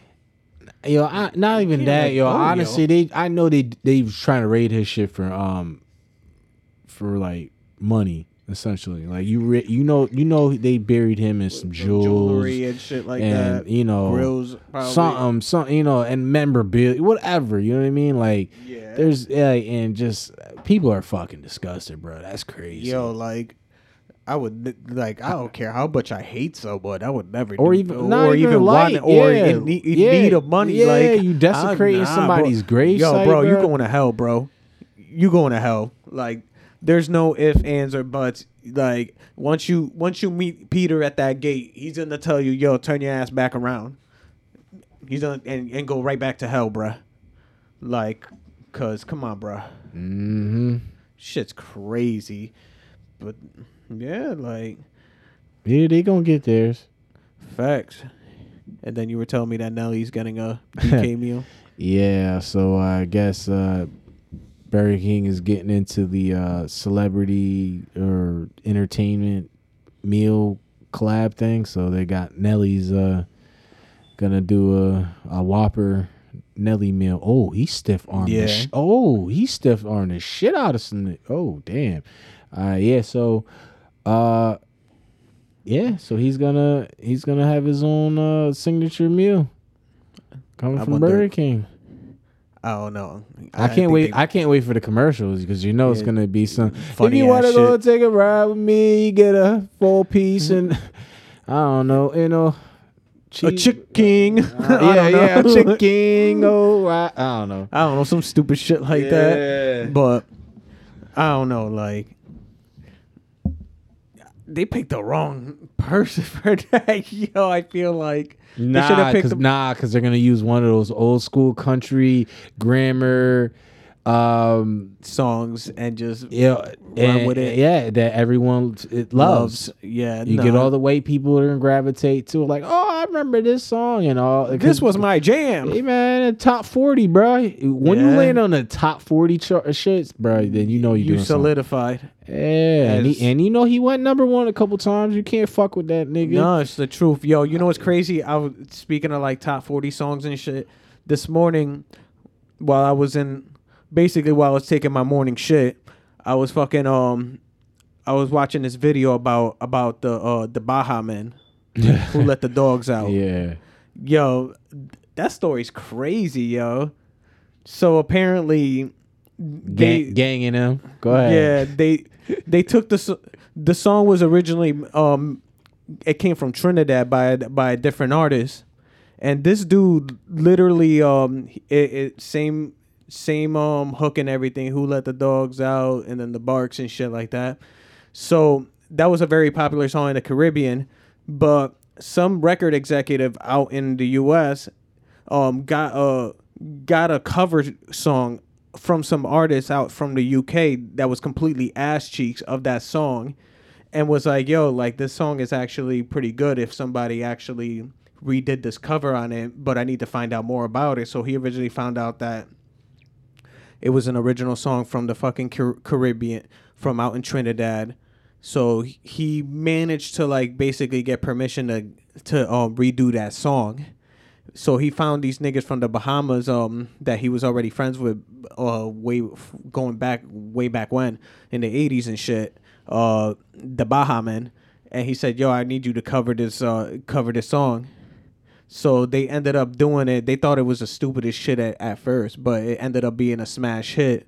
Yo, I, not even that, yo. go, yo. Honestly, they I know they they was trying to raid his shit for um for like money essentially. Like you re, you know you know they buried him in some jewels jewelry and shit like and that. you know grills, probably. something something you know and memorabilia whatever you know what I mean like Yeah. there's yeah and just people are fucking disgusted, bro. That's crazy. Yo, like, I would like. I don't care how much I hate someone. I would never, or do- even not or even, even like, want, or yeah, in, need, yeah, need of money. Yeah, like you desecrating nah, somebody's bro. grave. Yo, site, bro, you going to hell, bro. You going to hell. Like, there's no ifs, ands, or buts. Like, once you once you meet Peter at that gate, he's gonna tell you, "Yo, turn your ass back around." He's gonna and, and go right back to hell, bruh. Like, cause come on, bruh. Mm-hmm. Shit's crazy. But yeah, like Yeah, they gonna get theirs. facts. And then you were telling me that Nelly's getting a BK meal. Yeah, so I guess uh, Burger King is getting into the uh, celebrity or entertainment meal collab thing. So they got Nelly's uh, gonna do a, a Whopper Nelly meal. Oh, he stiff armed. Yeah. The sh- oh, he stiff armed the shit out of some. Oh, damn. Uh, yeah. So, uh, yeah. So he's gonna he's gonna have his own uh, signature meal coming I from Burger King. I don't know. I, can't wait. they- I can't wait for the commercials because you know it's gonna be some. Funny if you want to go take a ride with me, you get a full piece and I don't know, you know, a cheese- chicken. Uh, yeah, yeah, a chicken. Oh, I, I don't know. I don't know, some stupid shit like Yeah. that. But I don't know, like they picked the wrong person for that. Yo, I feel like they should Nah, have picked cause, nah, because they're gonna use one of those old school country grammar. Um, songs and just yeah, Run and- with it. Yeah, that everyone it loves. Yeah, You nah. get all the white people that gravitate to, like, oh, I remember this song and all. This was my jam. Hey man, the top forty, bro. When you land on the top forty chart shits, bro, then you know you're you doing something. Yeah, and, he, and you know he went number one a couple times. You can't fuck with that nigga. No, it's the truth. Yo, you know what's crazy? I was speaking of like top 40 songs and shit. This morning, while I was in, basically while I was taking my morning shit, I was fucking um, I was watching this video about about the uh the Baha Men who let the dogs out. Yeah, Yo, that story's crazy, yo. So apparently, they gang, ganging him. Go ahead. yeah, they they took the the song was originally um it came from Trinidad by by a different artist. And this dude literally um it, it same same um hook and everything, who let the dogs out and then the barks and shit like that. So that was a very popular song in the Caribbean, but some record executive out in the US um got a got a cover song from some artist out from the UK that was completely ass cheeks of that song and was like, yo, like this song is actually pretty good if somebody actually redid this cover on it, but I need to find out more about it. So he originally found out that it was an original song from the fucking Car- Caribbean from out in Trinidad. So he managed to like basically get permission to to um, redo that song. So he found these niggas from the Bahamas um that he was already friends with uh way going back way back when in the 80s and shit uh the Baha Men and he said yo I need you to cover this uh cover this song. So they ended up doing it. They thought it was the stupidest shit at, at first but it ended up being a smash hit.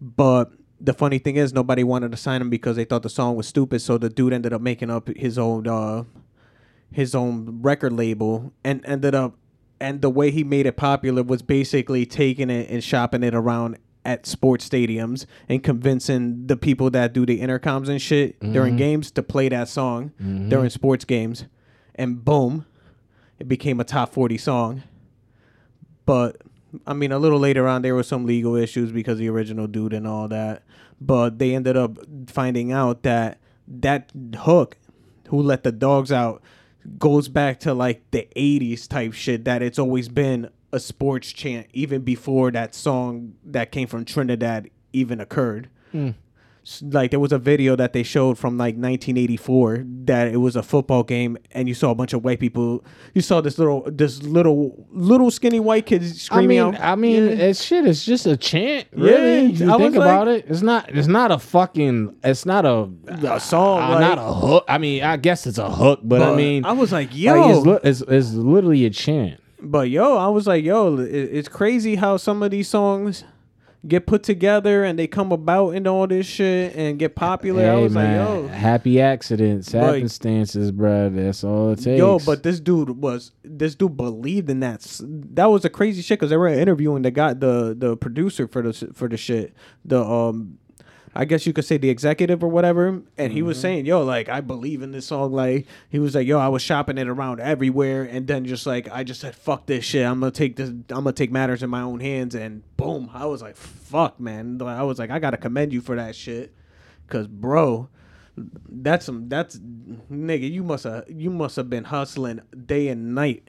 But the funny thing is nobody wanted to sign him because they thought the song was stupid so the dude ended up making up his own uh his own record label and ended up and the way he made it popular was basically taking it and shopping it around at sports stadiums and convincing the people that do the intercoms and shit during mm-hmm. games to play that song mm-hmm. during sports games. And boom it became a top 40 song. But I mean, a little later on, there were some legal issues because the original dude and all that. But they ended up finding out that that hook, who let the dogs out, goes back to like the 80s type shit, that it's always been a sports chant, even before that song that came from Trinidad even occurred. S- Like there was a video that they showed from like 1984 that it was a football game and you saw a bunch of white people. You saw this little this little little skinny white kid I screaming mean, out. I mean, Yeah. it's shit. It's just a chant, really. Yeah, you I think about like- it. It's not. It's not a fucking. It's not a, A song, uh, like- not a hook. I mean, I guess it's a hook, but, I mean, I was like, like, yo, it's, it's, it's literally a chant. but yo, I was like, yo, it, it's crazy how some of these songs get put together and they come about and all this shit and get popular. I was man, like, yo, happy accidents, But- happenstances, bruh. That's all it takes. Yo, but this dude was this dude believed in that. That was a crazy shit because they were interviewing the guy, the the producer for the for the shit, the um, I guess you could say the executive or whatever, and he was mm-hmm. saying, "Yo, like I believe in this song." Like he was like, "Yo, I was shopping it around everywhere, and then just like I just said, fuck this shit. I'm gonna take this. I'm gonna take matters in my own hands." And boom, I was like, "Fuck, man!" I was like, "I gotta commend you for that shit," cause bro, that's some that's nigga. You must have you must have been hustling day and night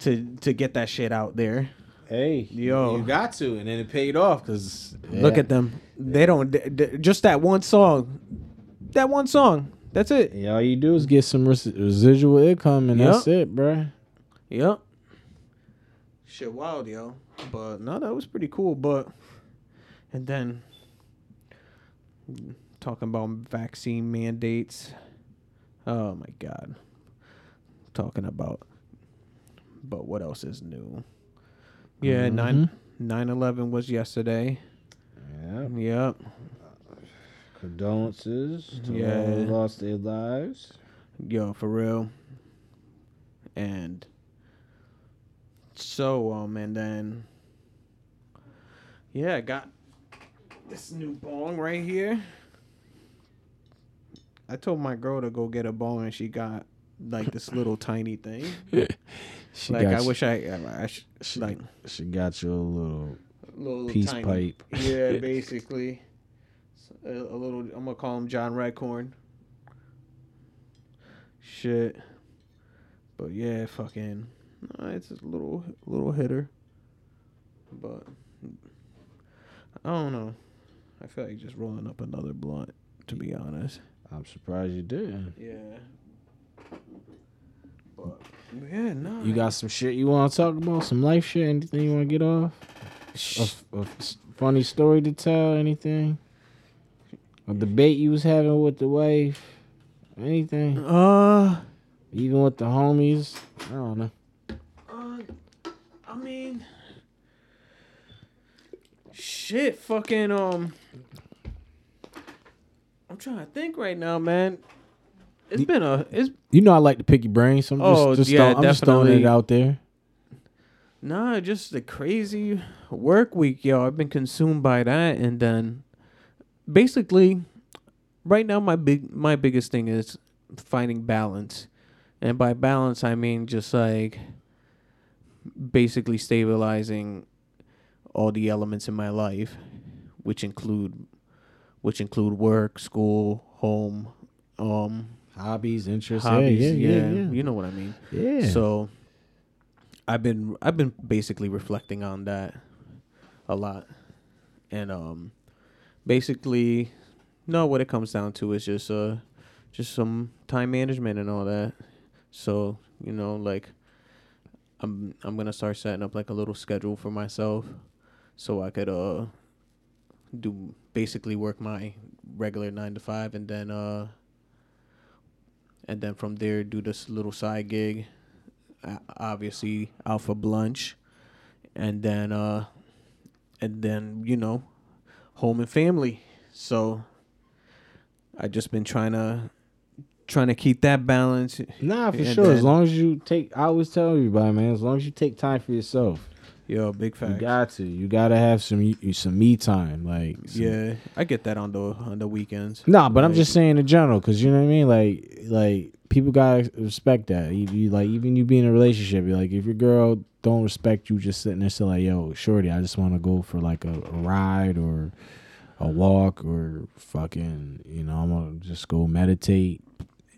to to get that shit out there. Hey, Yo. you got to, and then it paid off because Look at them. They don't th- th- just that one song. That one song. That's it. Yeah, all you do is get some res- residual income, and Yep. that's it, bruh. Yep. Shit wild, yo. But no, that was pretty cool. But and then talking about vaccine mandates. Oh my god. Talking about but what else is new? Yeah, nine nine eleven was yesterday. Yeah. Yep. Condolences to Yeah. all who lost their lives. Yo, for real. And so um and then yeah, I got this new bong right here. I told my girl to go get a bong and she got like this little tiny thing. She like got I you- wish I, I sh- she, like she got you a little little peace tiny- pipe. Yeah, basically. A, a little. I'm gonna call him John Redcorn. Shit. But yeah, fucking. uh, it's a little little hitter. But I don't know. I feel like just rolling up another blunt. To be honest. I'm surprised you didn't. Yeah. Yeah, no. You got some shit you want to talk about? Some life shit? Anything you want to get off? A, a funny story to tell? Anything? A debate you was having with the wife? Anything? Uh. Even with the homies? I don't know. Uh, I mean, shit, fucking um. I'm trying to think right now, man. It's been a it's You know I like to pick your brain, so I'm just, Oh, just, yeah, throw- I'm just throwing it out there. nah, just the crazy work week, yo. I've been consumed by that, and then basically, right now my big my biggest thing is finding balance, and by balance I mean just like basically stabilizing all the elements in my life, which include which include work, school, home, um, Hobbies, interests. hobbies. yeah, yeah, yeah. you know what I mean. yeah. So I've been I've been basically reflecting on that a lot. And um basically no what it comes down to is just uh just some time management and all that. So, you know, like I'm I'm going to start setting up like a little schedule for myself so I could uh do basically work my regular 9 to 5 and then uh and then from there do this little side gig obviously Out for Blunch and then uh and then you know home and family so i just been trying to trying to keep that balance Nah, for sure. as long as you take, I always tell everybody, man. As long as you take time for yourself, yo big you got to. You got to have some some me time, like some- yeah i get that on the on the weekends Nah, but I'm just saying in general, cause you know what I mean. Like, like people gotta respect that. You, you like even you be in a relationship, you're like if your girl don't respect you, just sitting there still like, yo, shorty, I just want to go for like a, a ride or a walk or fucking, you know, I'm gonna just go meditate.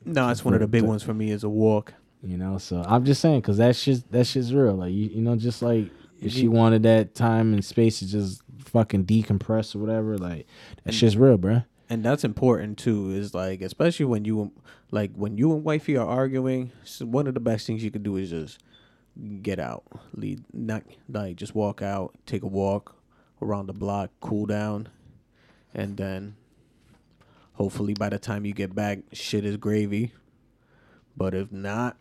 no it's one of the big ones for me is a walk You know, so I'm just saying, cause that's just that shit's real. Like you, you know, just like if she wanted that time and space to just fucking decompress or whatever, like that shit's real, bruh. and that's important too is like especially when you like when you and wifey are arguing one of the best things you could do is just get out lead not like just walk out take a walk around the block cool down and then hopefully by the time you get back shit is gravy but if not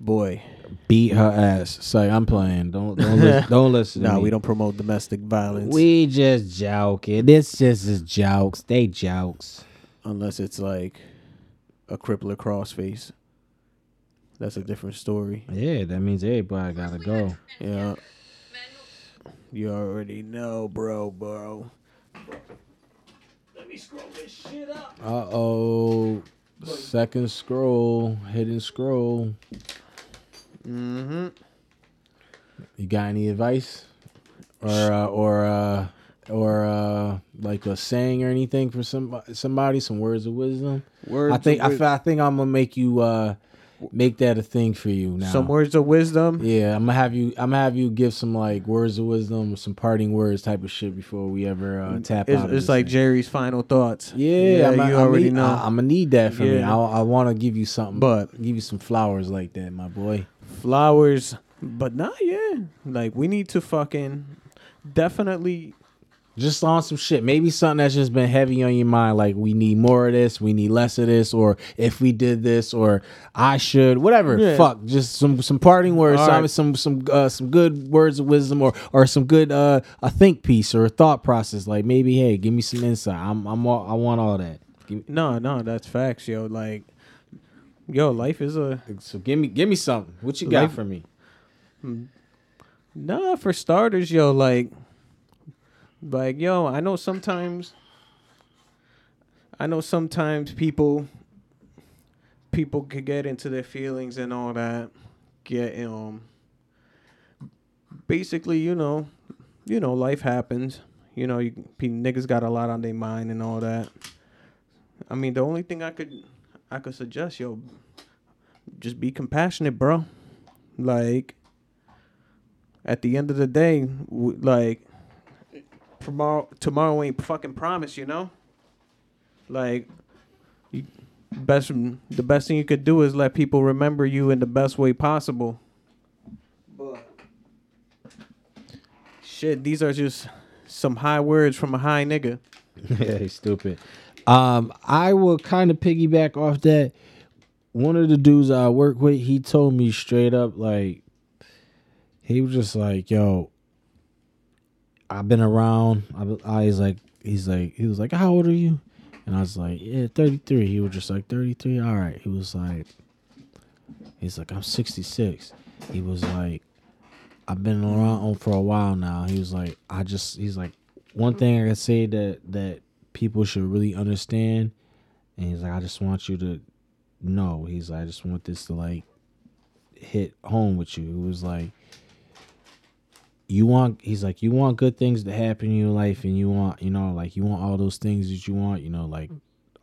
boy Beat her ass. Say I'm playing. Don't don't listen, don't listen. no we don't promote domestic violence We just joking. This just is jokes. They jokes. unless it's like a crippler crossface that's a different story Yeah, that means everybody gotta go. Yeah. You already know, bro, bro. Let me scroll this shit up. Uh oh. Second scroll, hidden scroll. Mm-hmm. You got any advice, or uh, or uh, or uh, like a saying or anything for some somebody? Some words of wisdom. Words I think of I, I, think I'm gonna make you uh, make that a thing for you now. some words of wisdom. Yeah, I'm gonna have you. I'm gonna have you give some like words of wisdom, some parting words type of shit before we ever uh, tap It's, out. it's like thing. Jerry's final thoughts. Yeah, I'm, you I already need, know. I, am gonna need that from you. Yeah. I, I want to give you something, But- give you some flowers like that, my boy. Flowers, but not yeah. Like we need to fucking definitely. Just on some shit. Maybe something that's just been heavy on your mind. Like we need more of this, we need less of this, or if we did this, or I should, whatever. Yeah. Fuck. Just some some parting words, some right. some some uh, some good words of wisdom, or or some good uh a think piece or a thought process. Like maybe, hey, give me some insight. I'm I'm all, I want all that. Give me, No, no, that's facts, yo. Like, yo, life is a so give me give me something. What you got Life- for me? Nah, for starters, yo, like, like, yo, I know sometimes, I know sometimes people, people could get into their feelings and all that, get um, basically, you know, you know, life happens. You know, you niggas got a lot on their mind and all that. I mean, the only thing I could, I could suggest, yo, just be compassionate, bro. Like, at the end of the day, like tomorrow, tomorrow ain't fucking promise, you know. Like, you, best the best thing you could do is let people remember you in the best way possible. But shit, these are just some high words from a high nigga. yeah, he's stupid. Um, I will kind of piggyback off that. One of the dudes I work with, he told me straight up, like, he was just like, "Yo, I've been around." I, I was like, he's like, he was like, "How old are you?" And I was like, "Yeah, 33." He was just like, "33." All right. He was like, he's like, "I'm 66." He was like, "I've been around for a while now." He was like, "I just," he's like, one thing I can say that that people should really understand, and he's like, I just want you to know. He's like, I just want this to like hit home with you. It was like you want he's like you want good things to happen in your life and you want you know like you want all those things that you want you know like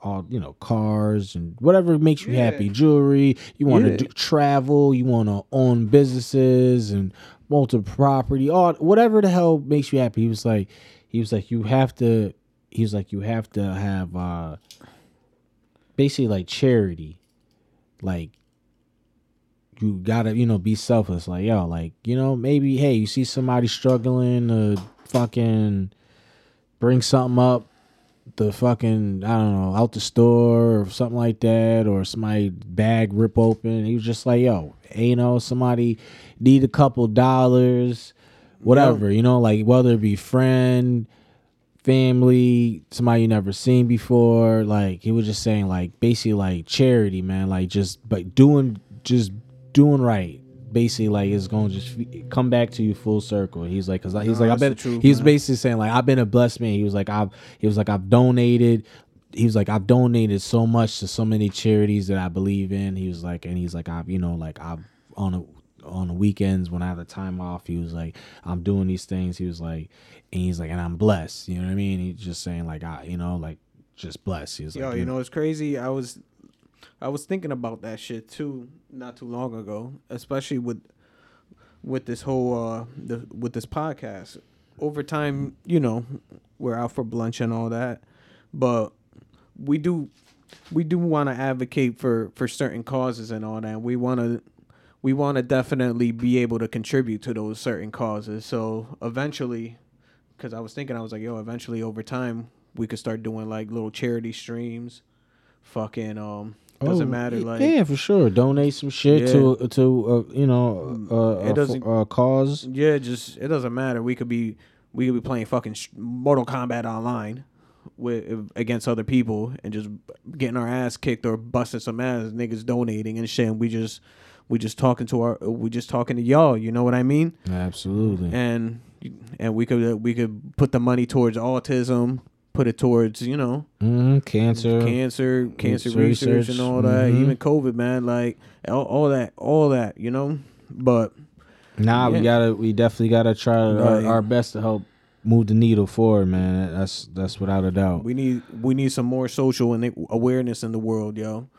all you know cars and whatever makes you Yeah. happy jewelry you want Yeah. to do, travel you want to own businesses and multiple property all whatever the hell makes you happy he was like he was like you have to he was like you have to have uh basically like charity. Like you gotta you know be selfless. Like yo like you know maybe hey you see somebody struggling to fucking bring something up the fucking i don't know out the store or something like that or somebody bag rip open. He was just like yo hey, you know somebody need a couple dollars whatever you know like whether it be friend family, somebody you never seen before. Like he was just saying, like basically like charity, man. Like just but doing just doing right. Basically, like it's gonna just come back to you full circle. He's like, cause he's No, like, I've been. truth, he was man. basically saying like, I've been a blessed man. He was like, I've. He was like, I've donated. He was like, I've donated so much to so many charities that I believe in. He was like, and he's like, I've, you know, like I've on a on the weekends when I have the time off, he was like, I'm doing these things. He was like, and he's like, and I'm blessed. You know what I mean? He's just saying like, I, you know, like just blessed. He was Yo, like, you know it's crazy. I was, I was thinking about that shit too, not too long ago, especially with, with this whole uh, the, with this podcast. Over time, you know, we're Out for Blunch and all that, but we do, we do want to advocate for for certain causes and all that. We want to, we want to definitely be able to contribute to those certain causes. So eventually, because I was thinking, I was like, yo, eventually over time, we could start doing like little charity streams. Fucking um, doesn't Oh, matter. Like yeah, for sure. Donate some shit to to uh, you know uh, It a, doesn't- a cause. Yeah, just it doesn't matter. We could be we could be playing fucking Mortal Kombat online with against other people and just getting our ass kicked or busting some ass. Niggas donating and shit. And we just we just talking to our we just talking to y'all. You know what I mean? Absolutely. And and we could we could put the money towards autism, put it towards you know Mhm, cancer. cancer, cancer Research, research, and all that. mhm. Even COVID, man, like all, all that, all that, you know. But Nah, we gotta. We definitely gotta try our, our best to help move the needle forward, man. That's that's without a doubt. we need we need some more social and awareness in the world, yo.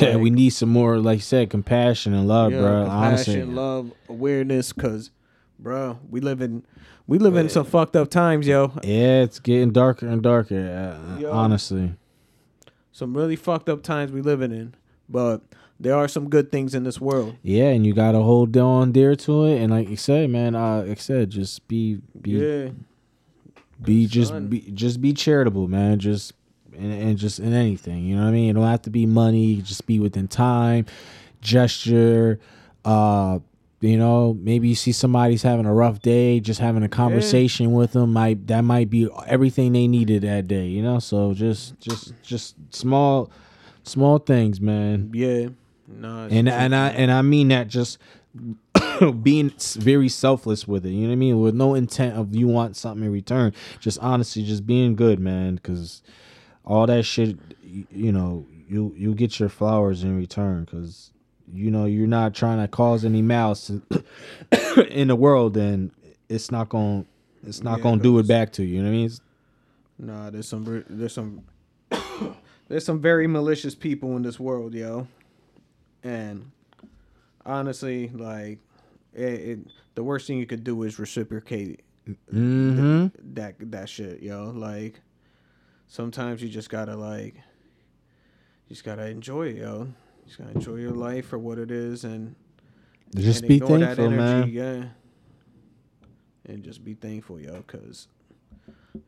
Yeah, we need some more, like you said, compassion and love, Yeah, bro. compassion, Honestly, love, awareness, cause, bro, we live in we live in some fucked up times, yo. yeah, it's getting darker and darker. Uh, Yo. honestly, Some really fucked up times we living in, but there are some good things in this world. yeah, and you gotta hold on dear to it. And like you said, man, uh, like I said, just be be yeah, be just son. be just be charitable, man. Just and, and just in anything, you know what I mean. It don't have to be money. Just be within time, gesture. Uh, you know, maybe you see somebody's having a rough day. Just having a conversation with them might that might be everything they needed that day. You know, so just just just small small things, man. yeah. No, And true. and I and I mean that just being very selfless with it. You know what I mean? With no intent of you want something in return. Just honestly, just being good, man. Because all that shit, you know, you you get your flowers in return. Because you know you're not trying to cause any malice in the world, and it's not going to it's not Yeah, gonna do it back to you. You know what I mean? It's- Nah, there's some there's some there's some very malicious people in this world, yo. And honestly, like it, it the worst thing you could do is reciprocate Mhm. that that shit, yo. Like sometimes you just gotta like you just gotta enjoy it, yo. You just gotta enjoy your life for what it is and Just and be thankful, man. Yeah. And just be thankful, yo, because,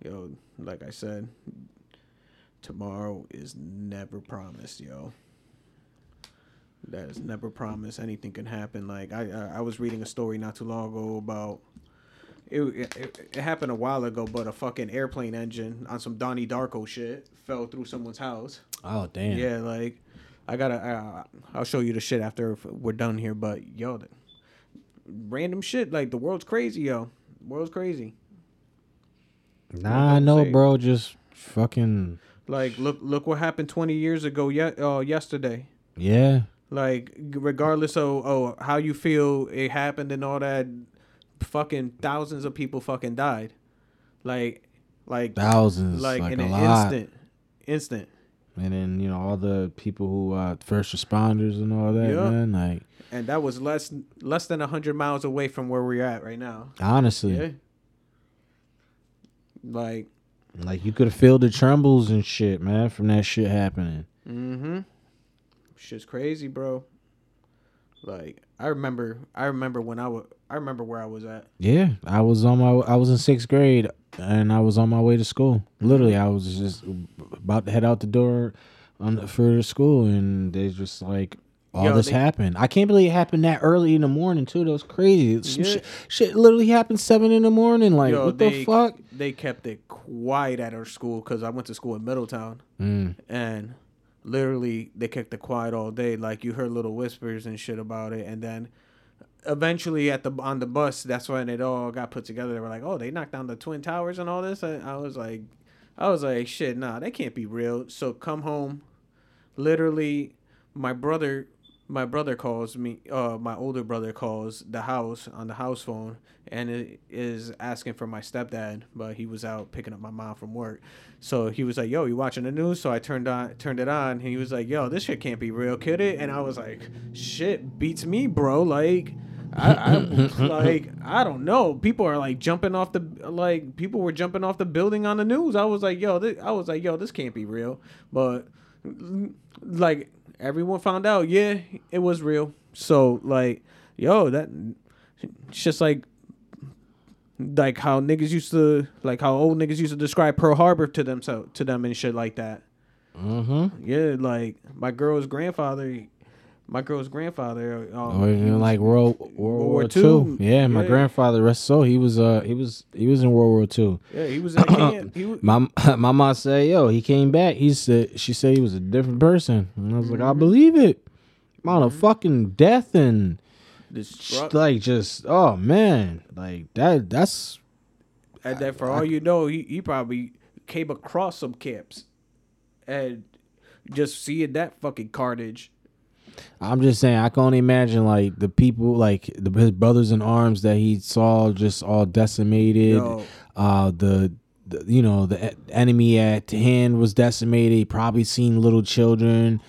yo, like I said, tomorrow is never promised, yo. That is never promised. Anything can happen. Like I, I, I was reading a story not too long ago about. It, it, it happened a while ago, but a fucking airplane engine on some Donnie Darko shit fell through someone's house. Oh damn. Yeah, like I gotta. Uh, I'll show you the shit after we're done here. But yo, the, random shit. Like the world's crazy, yo. The world's crazy. Nah, I know, bro. Just fucking Like look, look what happened twenty years ago. Yet, uh, yesterday. yeah. Like regardless of oh how you feel it happened and all that, fucking thousands of people fucking died. Like, like, thousands, like, like, in a an lot. instant, instant. And then you know all the people who uh first responders and all that, Yeah. man. Like And that was less less than hundred miles away from where we're at right now. honestly, Yeah. Like, like you could feel the trembles and shit, man, from that shit happening. mm-hmm. Shit's crazy, bro. Like, I remember, I remember when I was, I remember where I was at. Yeah, I was on my, I was in sixth grade, and I was on my way to school. Literally, I was just about to head out the door on the, for the school, and they just like all Yo, this they- happened. I can't believe it happened that early in the morning too. That was crazy. Some Yeah. shit, shit literally happened seven in the morning. Like Yo, what they, the fuck? They kept it quiet at our school because I went to school in Middletown, Mm. and literally they kept it quiet all day. Like you heard little whispers and shit about it, and then eventually at the on the bus, that's when it all got put together. They were like, "Oh, they knocked down the twin towers and all this." I, I was like, I was like, "Shit, nah, that can't be real." So come home. Literally, my brother, my brother calls me. Uh, my older brother calls the house on the house phone and is asking for my stepdad, but he was out picking up my mom from work. So he was like, "Yo, you watching the news?" So I turned on, turned it on, and he was like, "Yo, this shit can't be real, could it?" And I was like, "Shit, beats me, bro." Like, I, I like, I don't know. People are like jumping off the like, people were jumping off the building on the news. I was like, "Yo," this, I was like, "Yo, this can't be real," but like everyone found out, yeah, it was real. So like, yo, that it's just like like how niggas used to like how old niggas used to describe Pearl Harbor to them so to them and shit like that. Mm-hmm. Yeah, like my girl's grandfather, my girl's grandfather. Um, even like World World, War War Two. Yeah, my Yeah. grandfather rest so he was uh he was he was in World War Two. yeah, he was in camp. He was, My my mom said, "Yo, he came back." He said, "She said he was a different person," and I was like, "I Mm-hmm. believe it." Amount of fucking death and this like just oh man, like that. That's and then for all you know, he, he probably came across some camps, and just seeing that fucking carnage. I'm just saying, I can only imagine like the people, like the his brothers in arms that he saw just all decimated. Yo. Uh, the, the you know the enemy at hand was decimated. He probably seen little children,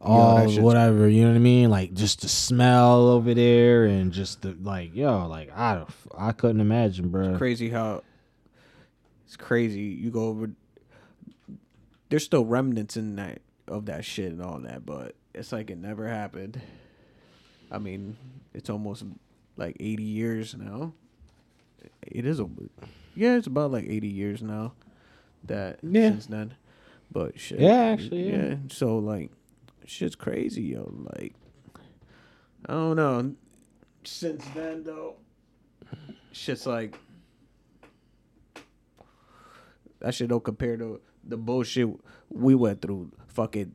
all shit's- whatever. You know what I mean? Like just the smell over there and just the like, yo, like I I couldn't imagine, bro. Crazy how it's crazy. You go over. There's still remnants in that of that shit and all that, but it's like it never happened. I mean, it's almost like 80 years now. It is a, yeah, it's about like 80 years now. That Yeah. since then, but shit. Yeah, actually, yeah. So like, shit's crazy, yo. Like, I don't know. Since then though, shit's like that shit don't compare to the bullshit we went through. Fucking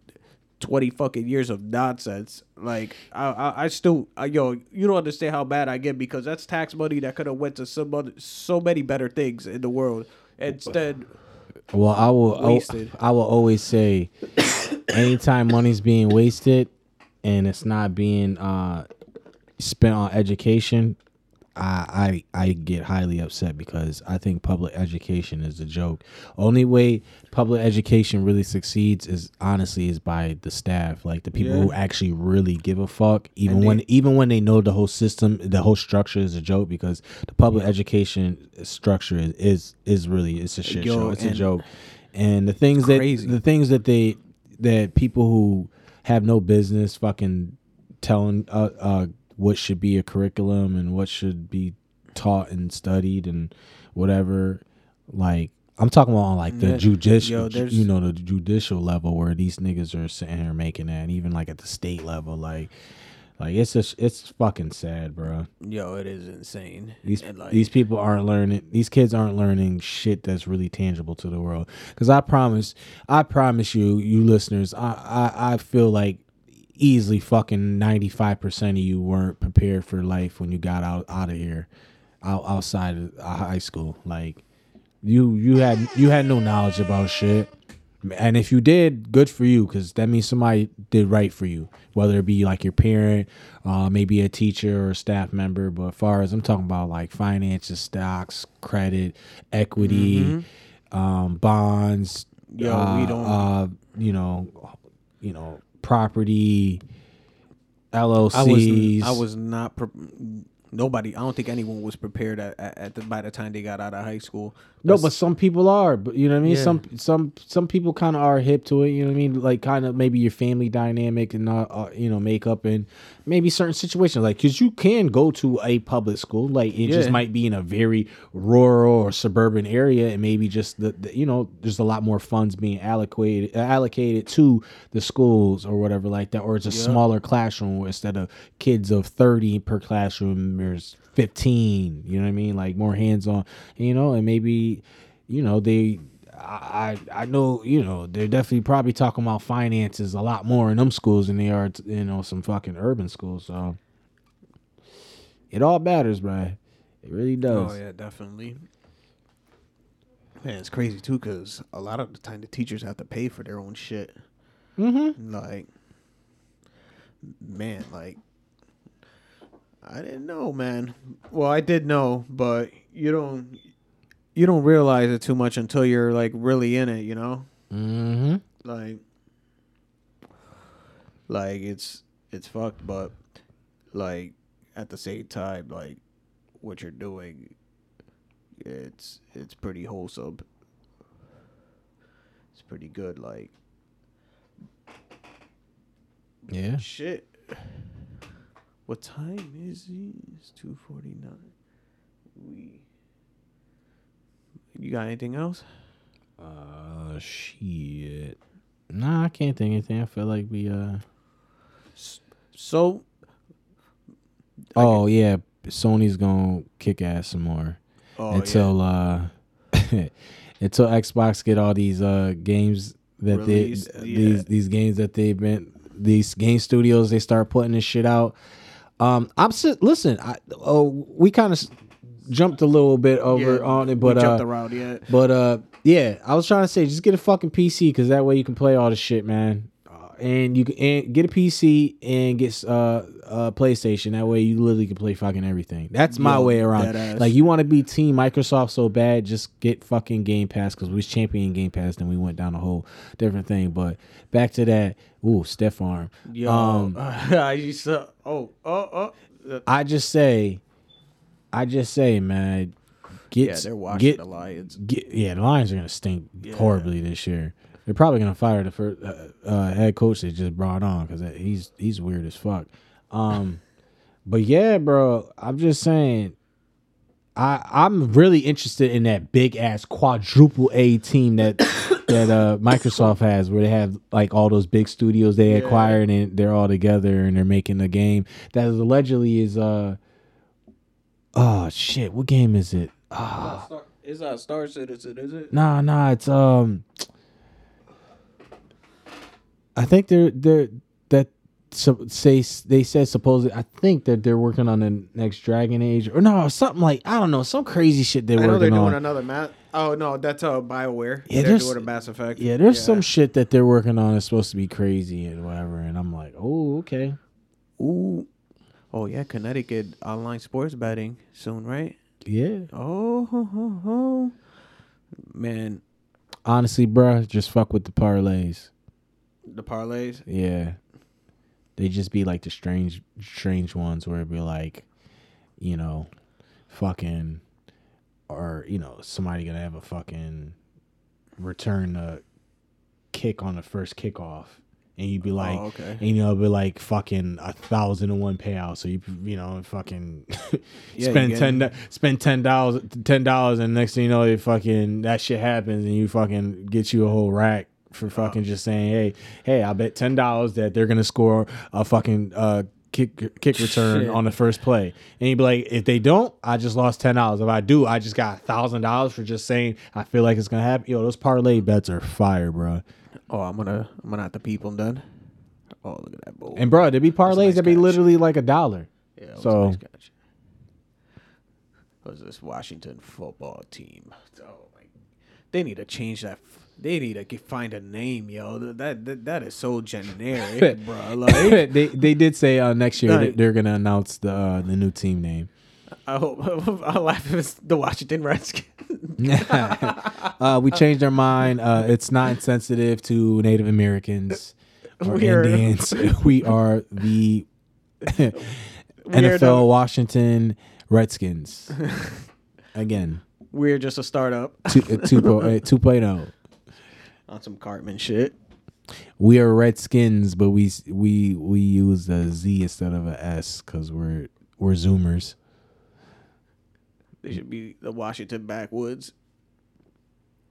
twenty fucking years of nonsense. Like I, I, I still, I, yo, you don't understand how bad I get because that's tax money that could have went to some other, so many better things in the world. Instead, Well, I will. I will- I will always say, anytime money's being wasted and it's not being uh, spent on education, I, I I get highly upset because I think public education is a joke. Only way public education really succeeds is honestly is by the staff, like the people who actually really give a fuck, even And when even when they know the whole system, the whole structure is a joke because the public education structure is is, is really it's a shit Yo, show. It's a joke. And the things that the things that they that people who have no business fucking telling uh, uh what should be a curriculum and what should be taught and studied and whatever like I'm talking about on like the Yeah. judicial, Yo, you know, the judicial level where these niggas are sitting here making that, and even like at the state level, like, like it's just it's fucking sad, bro. yo, it is insane. These like, these people aren't learning. These kids aren't learning shit that's really tangible to the world. Because I promise, I promise you, you listeners, I I, I feel like easily fucking ninety five percent of you weren't prepared for life when you got out out of here, out outside of uh, high school. Like you you had you had no knowledge about shit. And if you did, good for you, because that means somebody did right for you. Whether it be like your parent, uh, maybe a teacher or a staff member. But as far as I'm talking about, like finances, stocks, credit, equity, um, bonds, Yo, uh, we don't- uh, you know, you know, property, I was LLCs. I was not. Pre- nobody. I don't think anyone was prepared at, at, at the by the time they got out of high school. No, but some people are. But you know what I mean. Yeah. Some some some people kind of are hip to it. You know what I mean. Like kind of maybe your family dynamic and uh, uh, you know makeup and maybe certain situations like because you can go to a public school like it just might be in a very rural or suburban area and maybe just the, the you know there's a lot more funds being allocated allocated to the schools or whatever like that or it's a smaller classroom instead of kids of 30 per classroom there's 15 you know what i mean? Like more hands on you know and maybe you know they I I know you know they're definitely probably talking about finances a lot more in them schools than they are t- you know some fucking urban schools so it all matters bruh. it really does Oh yeah, definitely. Man, it's crazy too, cause a lot of the time the teachers have to pay for their own shit. mm-hmm Like, man, like, I didn't know, man. Well, I did know, but you don't, you don't realize it too much until you're like really in it, you know. mm-hmm Like, like it's it's fucked, but like at the same time, like what you're doing, it's it's pretty wholesome. It's pretty good. Like yeah shit. What time is it? It's two forty nine. We. You got anything else? uh shit nah i can't think of anything i feel like we uh So oh yeah sony's gonna kick ass some more oh, until uh until Xbox get all these uh games that Released, they yeah. these these games that they've been these game studios they start putting this shit out. Um, I'm listen. I oh we kind of jumped a little bit over Yeah, on it, but jumped uh, around yet. but uh, Yeah, I was trying to say just get a fucking PC because that way you can play all the shit, man. Uh, and you can and get a PC and get uh a PlayStation. That way you literally can play fucking everything. That's my Yo, way around. Like you want to be Team Microsoft so bad, just get fucking Game Pass because we was championing Game Pass, then we went down a whole different thing. But back to that, ooh, Steph Arm. Yo, Um, I used to. Oh, oh, oh. I just say, I just say, man, get Yeah, they're watching get, the Lions. get yeah, the Lions are gonna stink horribly this year. They're probably gonna fire the first uh, uh, head coach they just brought on because he's he's weird as fuck. Um, but yeah, bro, I'm just saying. I I'm really interested in that big ass quadruple A team that that uh Microsoft has, where they have like all those big studios they acquired and they're all together and they're making a game that allegedly is uh oh shit, what game is it? Ah. It's not Star Citizen, is it? Nah, nah, it's um. I think they're they're that so say they said supposedly I think that they're working on the next Dragon Age or no something like I don't know some crazy shit they're working on. I know they're doing on. another map. Oh no, that's uh Bioware. Yeah, they're there's- doing a Mass Effect. yeah, there's some shit that they're working on. It's supposed to be crazy and whatever, and I'm like, oh okay. Ooh. Oh yeah, Connecticut online sports betting soon, right? Yeah, Oh, ho, ho, ho. man, honestly, bruh, just fuck with the parlays. the parlays. Yeah. They just be like the strange strange ones where it'd be like, you know, fucking or, you know, somebody gonna have a fucking return a kick on the first kickoff. And you'd be like oh, okay. and, you know, it'd be like fucking a thousand and one payout. So you you know, fucking Yeah, spend ten spend ten dollars ten dollars and next thing you know it fucking that shit happens and you fucking get you a whole rack for fucking just saying, Hey, hey, I bet ten dollars that they're gonna score a fucking uh kick kick return Shit. on the first play. And you'd be like, if they don't, I just lost ten dollars. If I do, I just got a thousand dollars for just saying I feel like it's gonna happen. Yo, those parlay bets are fire, bro. Oh, I'm gonna I'm gonna have to peep them then. Oh, look at that bull. And bro, there be parlays nice that be catch. literally like a dollar. yeah, that was so- a nice catch. What's this Washington football team? Oh my, they need to change that. They need to find a name, yo. That that, that is so generic, bro. Like, they they did say uh, next year Like- they're gonna announce the uh, the new team name. I hope I'll laugh if it's the Washington Redskins. uh, we changed our mind. Uh, it's not insensitive to Native Americans or We are- Indians. we are the We are NFL the- Washington Redskins. Again, We're just a startup two, uh, two, po- uh, 2.0. on some Cartman shit. We are Redskins, but we we we use a Z instead of a S because we're we're Zoomers. They should be the Washington backwoods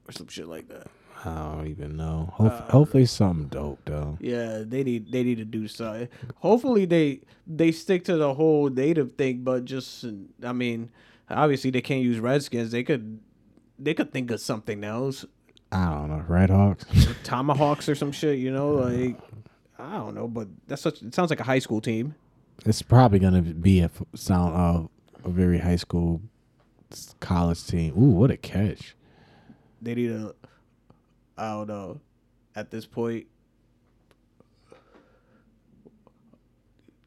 or some shit like that. I don't even know. Hope, uh, hopefully, something dope though. Yeah, they need they need to do something. Hopefully they they stick to the whole native thing, but just I mean, obviously they can't use Redskins. They could they could think of something else, I don't know. Red Hawks. Tomahawks or some shit. You know, like I don't know, but that's such. It sounds like a high school team. It's probably gonna be a sound of a very high school college team. Ooh, what a catch! They need a I don't know. At this point,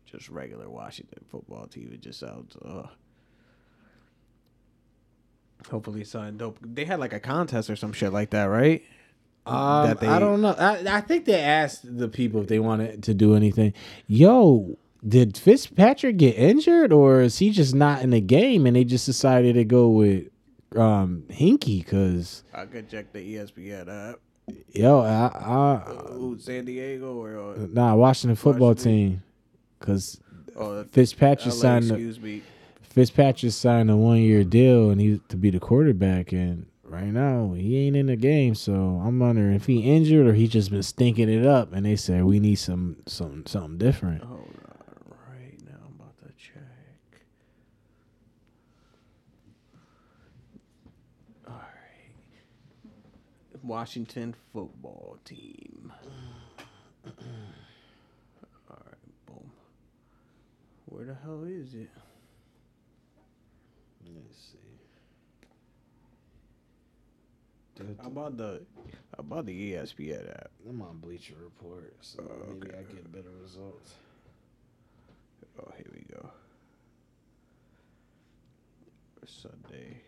just regular Washington football team. It just sounds. Uh, hopefully, something dope. They had like a contest or some shit like that, right? Um, That they- I don't know. I, I think they asked the people if they wanted to do anything. Yo, did Fitzpatrick get injured, or is he just not in the game and they just decided to go with um Heinicke? Cause I could check the ESPN app. yo, I, I Ooh, San Diego or uh, nah Washington football Washington. team, cause oh, Fitzpatrick LA, signed. Excuse me. Fitzpatrick signed a one year deal and he to be the quarterback and right now he ain't in the game so I'm wondering if he injured or he just been stinking it up and they said we need some some something different. Hold on, right now I'm about to check. All right, Washington football team. All right, boom. Where the hell is it? Let's see. How about the how about the ESPN app? I'm on Bleacher Report, so oh, maybe I get better results. Oh, here we go. Sunday.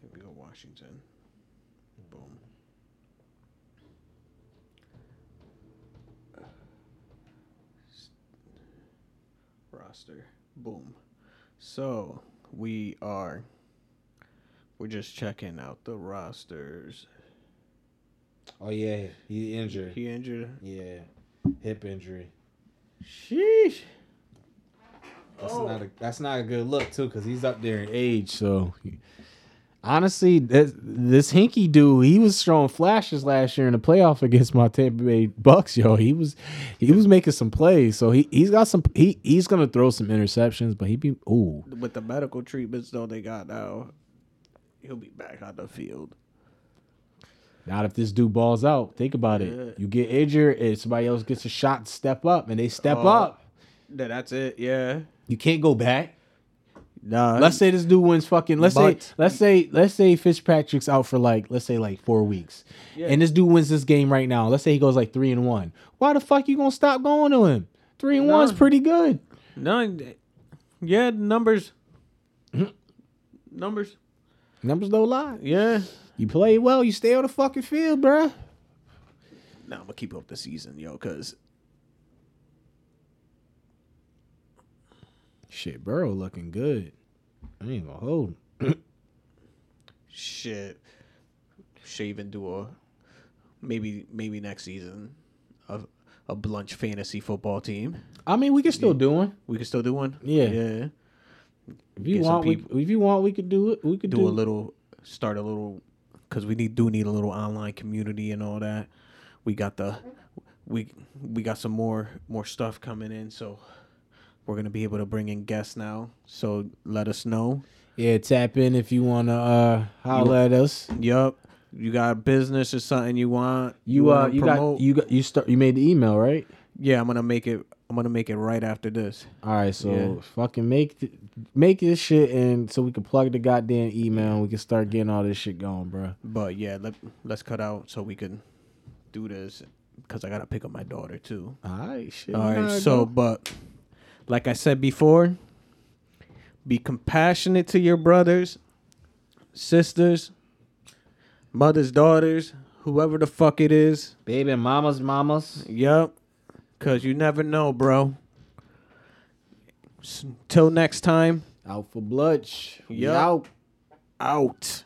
Here we go, Washington. Boom. Roster. Boom. So we are. We're just checking out the rosters. Oh yeah, he injured. He injured. Yeah, hip injury. Sheesh. That's Oh. not a that's not a good look too, because he's up there in age. So honestly, this, this Heinicke dude, he was throwing flashes last year in the playoff against my Tampa Bay Bucks. Yo, he was he was making some plays. So he he's got some he he's gonna throw some interceptions, but he be ooh with the medical treatments though they got now, he'll be back on the field. Not if this dude balls out. Think about Yeah. it. You get injured, and somebody else gets a shot to step up, and they step Oh. up. That that's it. Yeah. You can't go back. Nah. Let's say this dude wins fucking. Let's But- say let's say let's say Fitzpatrick's out for like let's say like four weeks, Yeah. and this dude wins this game right now. Let's say he goes like three and one. Why the fuck you gonna stop going to him? Three and No. one's pretty good. no. Yeah, numbers. numbers. Numbers don't lie. Yeah. You play well, you stay on the fucking field, bruh. Nah, I'm gonna keep up the season, yo, cause Shit, Burrow looking good. I ain't gonna hold. him. shit. Should even do a maybe maybe next season a a blunch fantasy football team. I mean, we can still do one. We can still do one. Yeah. Yeah. If you Get want, we, if you want, we could do it. We could do do, a little start a little because we need do need a little online community and all that we got the we we got some more more stuff coming in so we're gonna be able to bring in guests now so let us know Yeah, tap in if you wanna uh holler at us. yup you got business or something you want You uh, you promote? got you got you start. You made the email right. yeah i'm gonna make it i'm gonna make it right after this All right, so Yeah. fucking make th- make this shit and so we can plug the goddamn email and we can start getting all this shit going, bro. but yeah let, let's cut out so we can do this because i gotta pick up my daughter too All right, shit. All right, so go. but like I said before, be compassionate to your brothers, sisters, mothers, daughters, whoever the fuck it is. baby, mamas, mamas. Yup. Cause you never know, bro. Till next time, Out for Blunch. Yup. out. out.